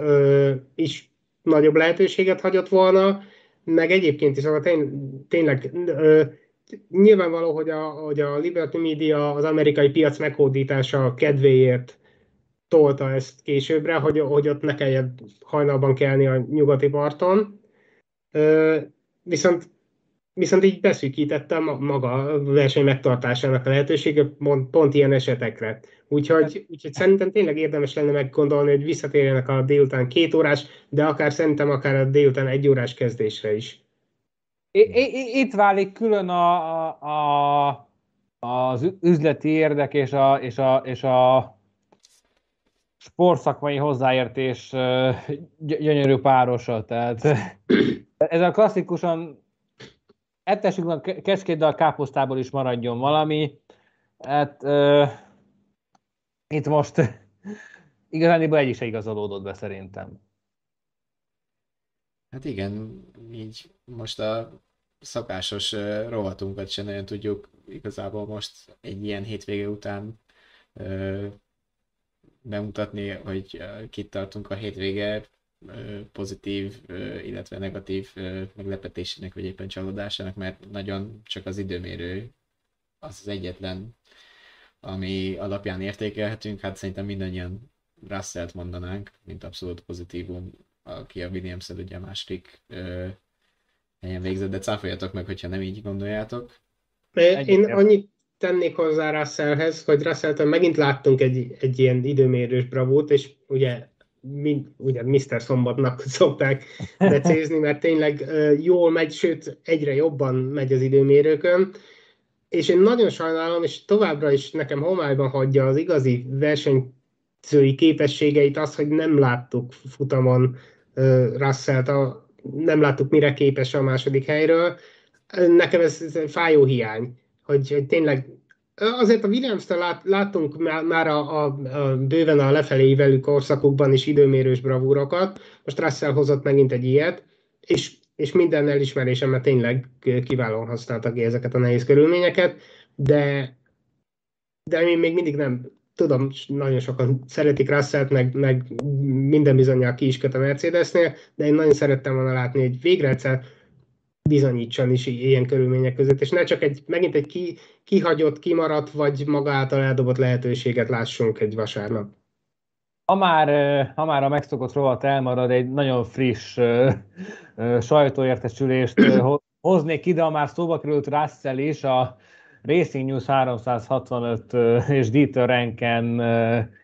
is nagyobb lehetőséget hagyott volna, meg egyébként is, szóval tény, tényleg ö, nyilvánvaló, hogy a, hogy a Liberty Media az amerikai piac meghódítása kedvéért tolta ezt későbbre, hogy, hogy ott ne kelljen hajnalban kelni a nyugati parton. Ö, viszont viszont így beszűkítette maga a verseny megtartásának a lehetősége pont, pont ilyen esetekre. Úgyhogy, úgyhogy szerintem tényleg érdemes lenne meggondolni, hogy visszatérjenek a délután két órás, de akár szerintem akár a délután egy órás kezdésre is. Itt válik külön a, a, a, az üzleti érdek és a, és a, és a sportszakmai hozzáértés gyönyörű párosa. Tehát ez a klasszikusan ettessünk a kecskéddel a káposztából is maradjon valami. Hát uh, itt most igazán egy is igazolódott be szerintem. Hát igen, így most a szakásos uh, rovatunkat sem nagyon tudjuk igazából most egy ilyen hétvége után uh, bemutatni, hogy kit tartunk a hétvége pozitív, illetve negatív meglepetésének, vagy éppen csalódásának, mert nagyon csak az időmérő az az egyetlen, ami alapján értékelhetünk. Hát szerintem mindannyian Russell-t mondanánk, mint abszolút pozitívum, aki a williams ugye a második ö, helyen végzett, de cáfoljatok meg, hogyha nem így gondoljátok. Én annyit tennék hozzá Russellhez, hogy russell megint láttunk egy, egy ilyen időmérős bravót, és ugye mind, ugye Mr. Szombatnak szokták becézni, mert tényleg jól megy, sőt egyre jobban megy az időmérőkön, és én nagyon sajnálom, és továbbra is nekem homályban hagyja az igazi versenyzői képességeit az, hogy nem láttuk futamon Russell-t, a, nem láttuk mire képes a második helyről. Nekem ez, ez fájó hiány, hogy, hogy tényleg Azért a Williams-től lát, láttunk már, a, a, a, bőven a lefelé ívelő korszakokban is időmérős bravúrokat, most Russell hozott megint egy ilyet, és, és minden elismerésemet tényleg kiválóan használtak ki ezeket a nehéz körülményeket, de, de én még mindig nem tudom, nagyon sokan szeretik Russell-t, meg, meg minden bizonyal ki is köt a Mercedesnél, de én nagyon szerettem volna látni, hogy végre egyszer bizonyítson is ilyen körülmények között, és ne csak egy, megint egy ki, kihagyott, kimaradt, vagy maga által eldobott lehetőséget lássunk egy vasárnap. Ha már, ha már a megszokott rovat elmarad, egy nagyon friss uh, uh, sajtóértesülést hoznék ide, a már szóba került Russell is, a Racing News 365 és Dieter Renken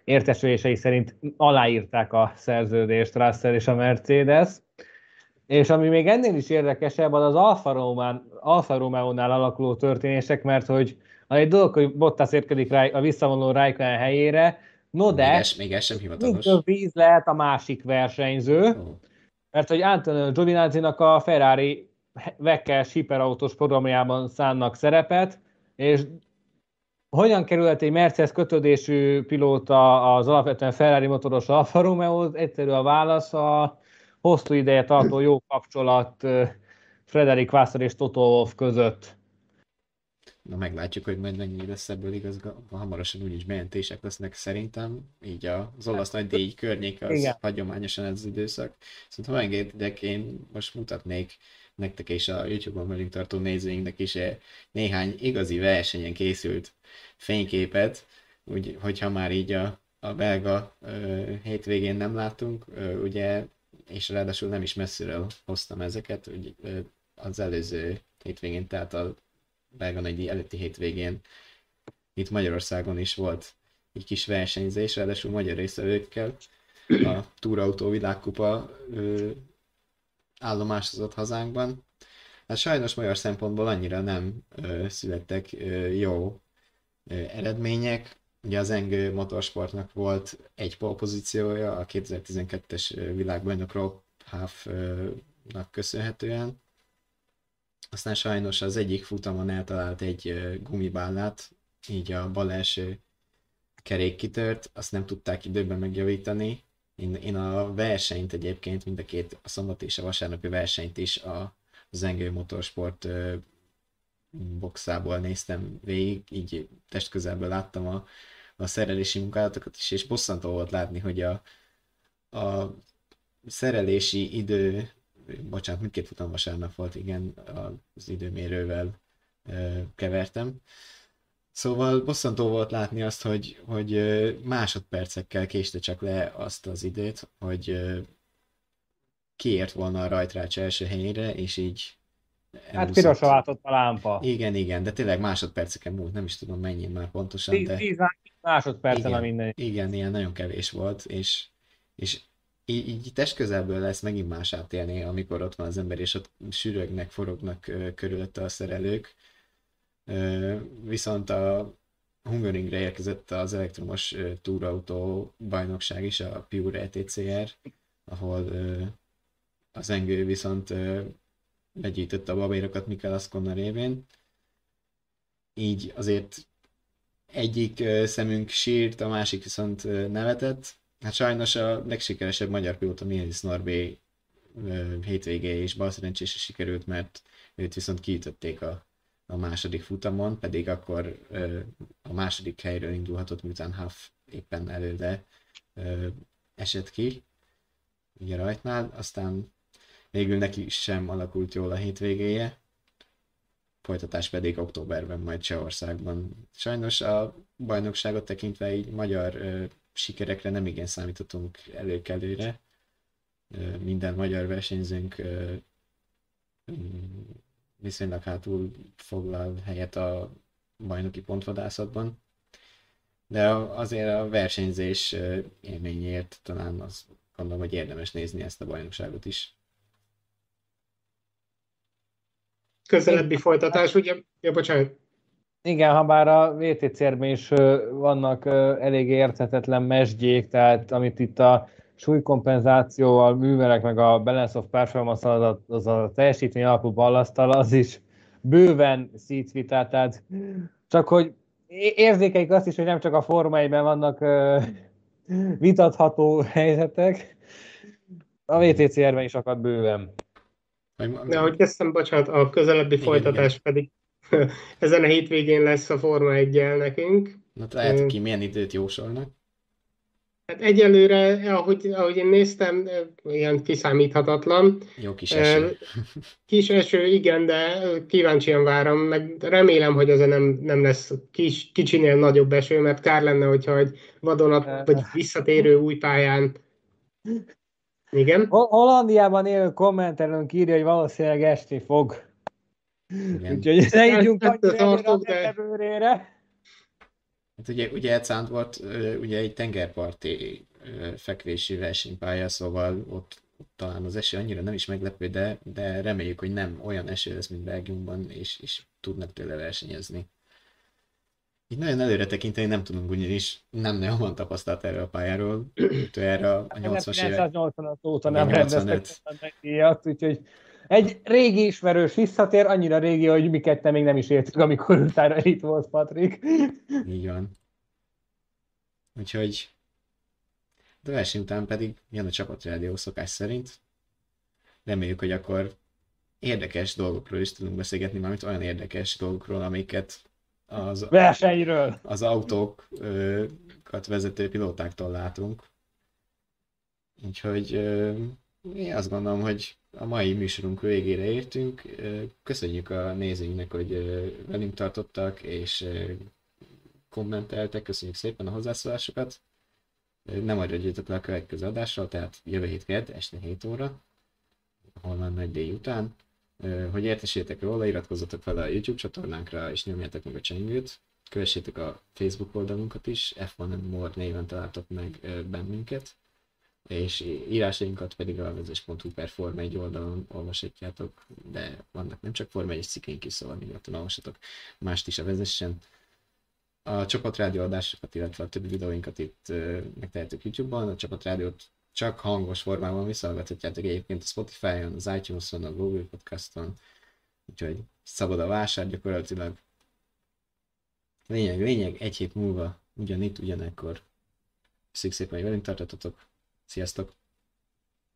értesülései szerint aláírták a szerződést Russell és a Mercedes. És ami még ennél is érdekesebb, az az Alfa, Román, Alfa Romeo-nál alakuló történések, mert hogy egy dolog, hogy Bottas érkedik rá, a visszavonuló Raikkonen helyére, no de még ez, még ez sem hivatalos. víz lehet a másik versenyző, oh. mert hogy Antonio Giovinazzi-nak a Ferrari Vekkel Shipper programjában szánnak szerepet, és hogyan került egy Mercedes kötődésű pilóta az alapvetően Ferrari motoros Alfa Romeo? Egyszerű a válasz, a hosszú ideje tartó jó kapcsolat Frederik Vassar és Toto Wolff között. Na meglátjuk, hogy majd mennyi lesz ebből igaz, hamarosan úgyis bejelentések lesznek szerintem, így az olasz nagy díj környék az Igen. hagyományosan ez az időszak. Szóval ha megengedek, én most mutatnék nektek és a YouTube-on velünk tartó nézőinknek is néhány igazi versenyen készült fényképet, úgy, hogyha már így a, a belga ö, hétvégén nem látunk, ö, ugye és ráadásul nem is messziről hoztam ezeket, úgy az előző hétvégén, tehát a belga nagy előtti hétvégén itt Magyarországon is volt egy kis versenyzés, ráadásul magyar részvevőkkel. A Túrautó világkupa ö, állomásozott hazánkban. Hát sajnos magyar szempontból annyira nem ö, születtek ö, jó ö, eredmények. Ugye az Engő Motorsportnak volt egy polpozíciója a 2012-es világbajnok Rob Half-nak köszönhetően. Aztán sajnos az egyik futamon eltalált egy gumibállát, így a bal első kerék kitört, azt nem tudták időben megjavítani. Én, én a versenyt egyébként, mind a két, a szombat és a vasárnapi versenyt is a Zengő Motorsport boxából néztem végig, így testközelből láttam a, a szerelési munkálatokat is, és bosszantó volt látni, hogy a, a szerelési idő, bocsánat, mindkét futam vasárnap volt, igen, az időmérővel kevertem. Szóval bosszantó volt látni azt, hogy, hogy másodpercekkel késte csak le azt az időt, hogy kiért volna a rajtrács első helyére, és így Hát pirosra váltott a lámpa. Igen, igen, de tényleg másodperceken múlt, nem is tudom mennyi már pontosan. 10, de... 10 másodpercen igen, a minden. Igen, ilyen nagyon kevés volt, és, és így, így test közelből lesz megint más átélni, amikor ott van az ember, és ott sűrögnek, forognak körülötte a szerelők. Viszont a Hungaringre érkezett az elektromos túrautó bajnokság is, a Pure ETCR, ahol az engő viszont begyűjtötte a babérokat Mikel Ascona révén. Így azért egyik szemünk sírt, a másik viszont nevetett. Hát sajnos a legsikeresebb magyar pilóta Mihály Norbé hétvégé és balszerencsése sikerült, mert őt viszont kiütötték a, a második futamon, pedig akkor a második helyről indulhatott, miután Huff éppen előre esett ki, ugye rajtnál, aztán végül neki sem alakult jól a hétvégéje, folytatás pedig októberben majd Csehországban. Sajnos a bajnokságot tekintve így magyar ö, sikerekre nem igen számítottunk előkelőre. Ö, minden magyar versenyzőnk ö, viszonylag hátul foglal helyet a bajnoki pontvadászatban. De azért a versenyzés élményért talán az gondolom, hogy érdemes nézni ezt a bajnokságot is. Közelebbi folytatás, ugye? Ja, bocsánat. Igen, ha bár a VTCR-ben is vannak elég érthetetlen mesdjék, tehát amit itt a súlykompenzációval művelek, meg a balance of performance, az a, az a teljesítmény alapú ballasztal, az is bőven szítvitát, tehát csak hogy érzékeik azt is, hogy nem csak a 1 vannak vitatható helyzetek, a VTCR-ben is akad bőven. De ahogy kezdtem, bocsánat, a közelebbi igen, folytatás igen. pedig ezen a hétvégén lesz a Forma 1 nekünk. Na, lehet, ki milyen időt jósolnak? Hát egyelőre, ahogy, ahogy én néztem, ilyen kiszámíthatatlan. Jó kis eső. Kis eső, igen, de kíváncsian várom, meg remélem, hogy ez nem, nem lesz kis, kicsinél nagyobb eső, mert kár lenne, hogyha egy vadonat, vagy visszatérő új pályán igen. Hollandiában élő kommentelőnk írja, hogy valószínűleg esni fog. Igen. Úgyhogy ne ígyunk annyira de... bőrére. Hát ugye, ugye Edzant volt ugye egy tengerparti fekvési versenypálya, szóval ott, ott talán az eső annyira nem is meglepő, de, de reméljük, hogy nem olyan eső lesz, mint Belgiumban, és, és tudnak tőle versenyezni. Így nagyon előre tekinteni nem tudunk, ugyanis nem nagyon van tapasztalat erről a pályáról. erre a 80-as évek. 1985 óta nem rendeztek díjat, úgyhogy egy régi ismerős visszatér, annyira régi, hogy mi ketten még nem is értük, amikor utána itt volt Patrik. Így van. Úgyhogy de verseny után pedig jön a csapatrádió szokás szerint. Reméljük, hogy akkor érdekes dolgokról is tudunk beszélgetni, mármint olyan érdekes dolgokról, amiket az, versenyről. Az autókat vezető pilótáktól látunk. Úgyhogy én azt gondolom, hogy a mai műsorunk végére értünk. Köszönjük a nézőinknek, hogy velünk tartottak, és kommenteltek. Köszönjük szépen a hozzászólásokat. Nem maradjatok le a következő adással, tehát jövő hét kedd, este 7 óra, holnap nagy dél után. Hogy értessétek róla, iratkozzatok fel a YouTube csatornánkra, és nyomjátok meg a csengőt. Kövessétek a Facebook oldalunkat is, F1 More néven találtok meg bennünket, és írásainkat pedig a vezes.hu per Forma 1 oldalon olvashatjátok, de vannak nem csak Forma 1 cikkeink is, szóval nyugodtan olvashatok mást is a vezessen. A csapatrádió adásokat, illetve a többi videóinkat itt megtehetők YouTube-on, a csapatrádiót csak hangos formában visszahallgathatjátok egyébként a Spotify-on, az iTunes-on, a Google Podcast-on, úgyhogy szabad a vásár gyakorlatilag. Lényeg, lényeg, egy hét múlva ugyanitt, ugyanekkor. Köszönjük szépen, hogy velünk tartottatok. Sziasztok!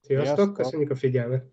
Sziasztok, köszönjük a figyelmet!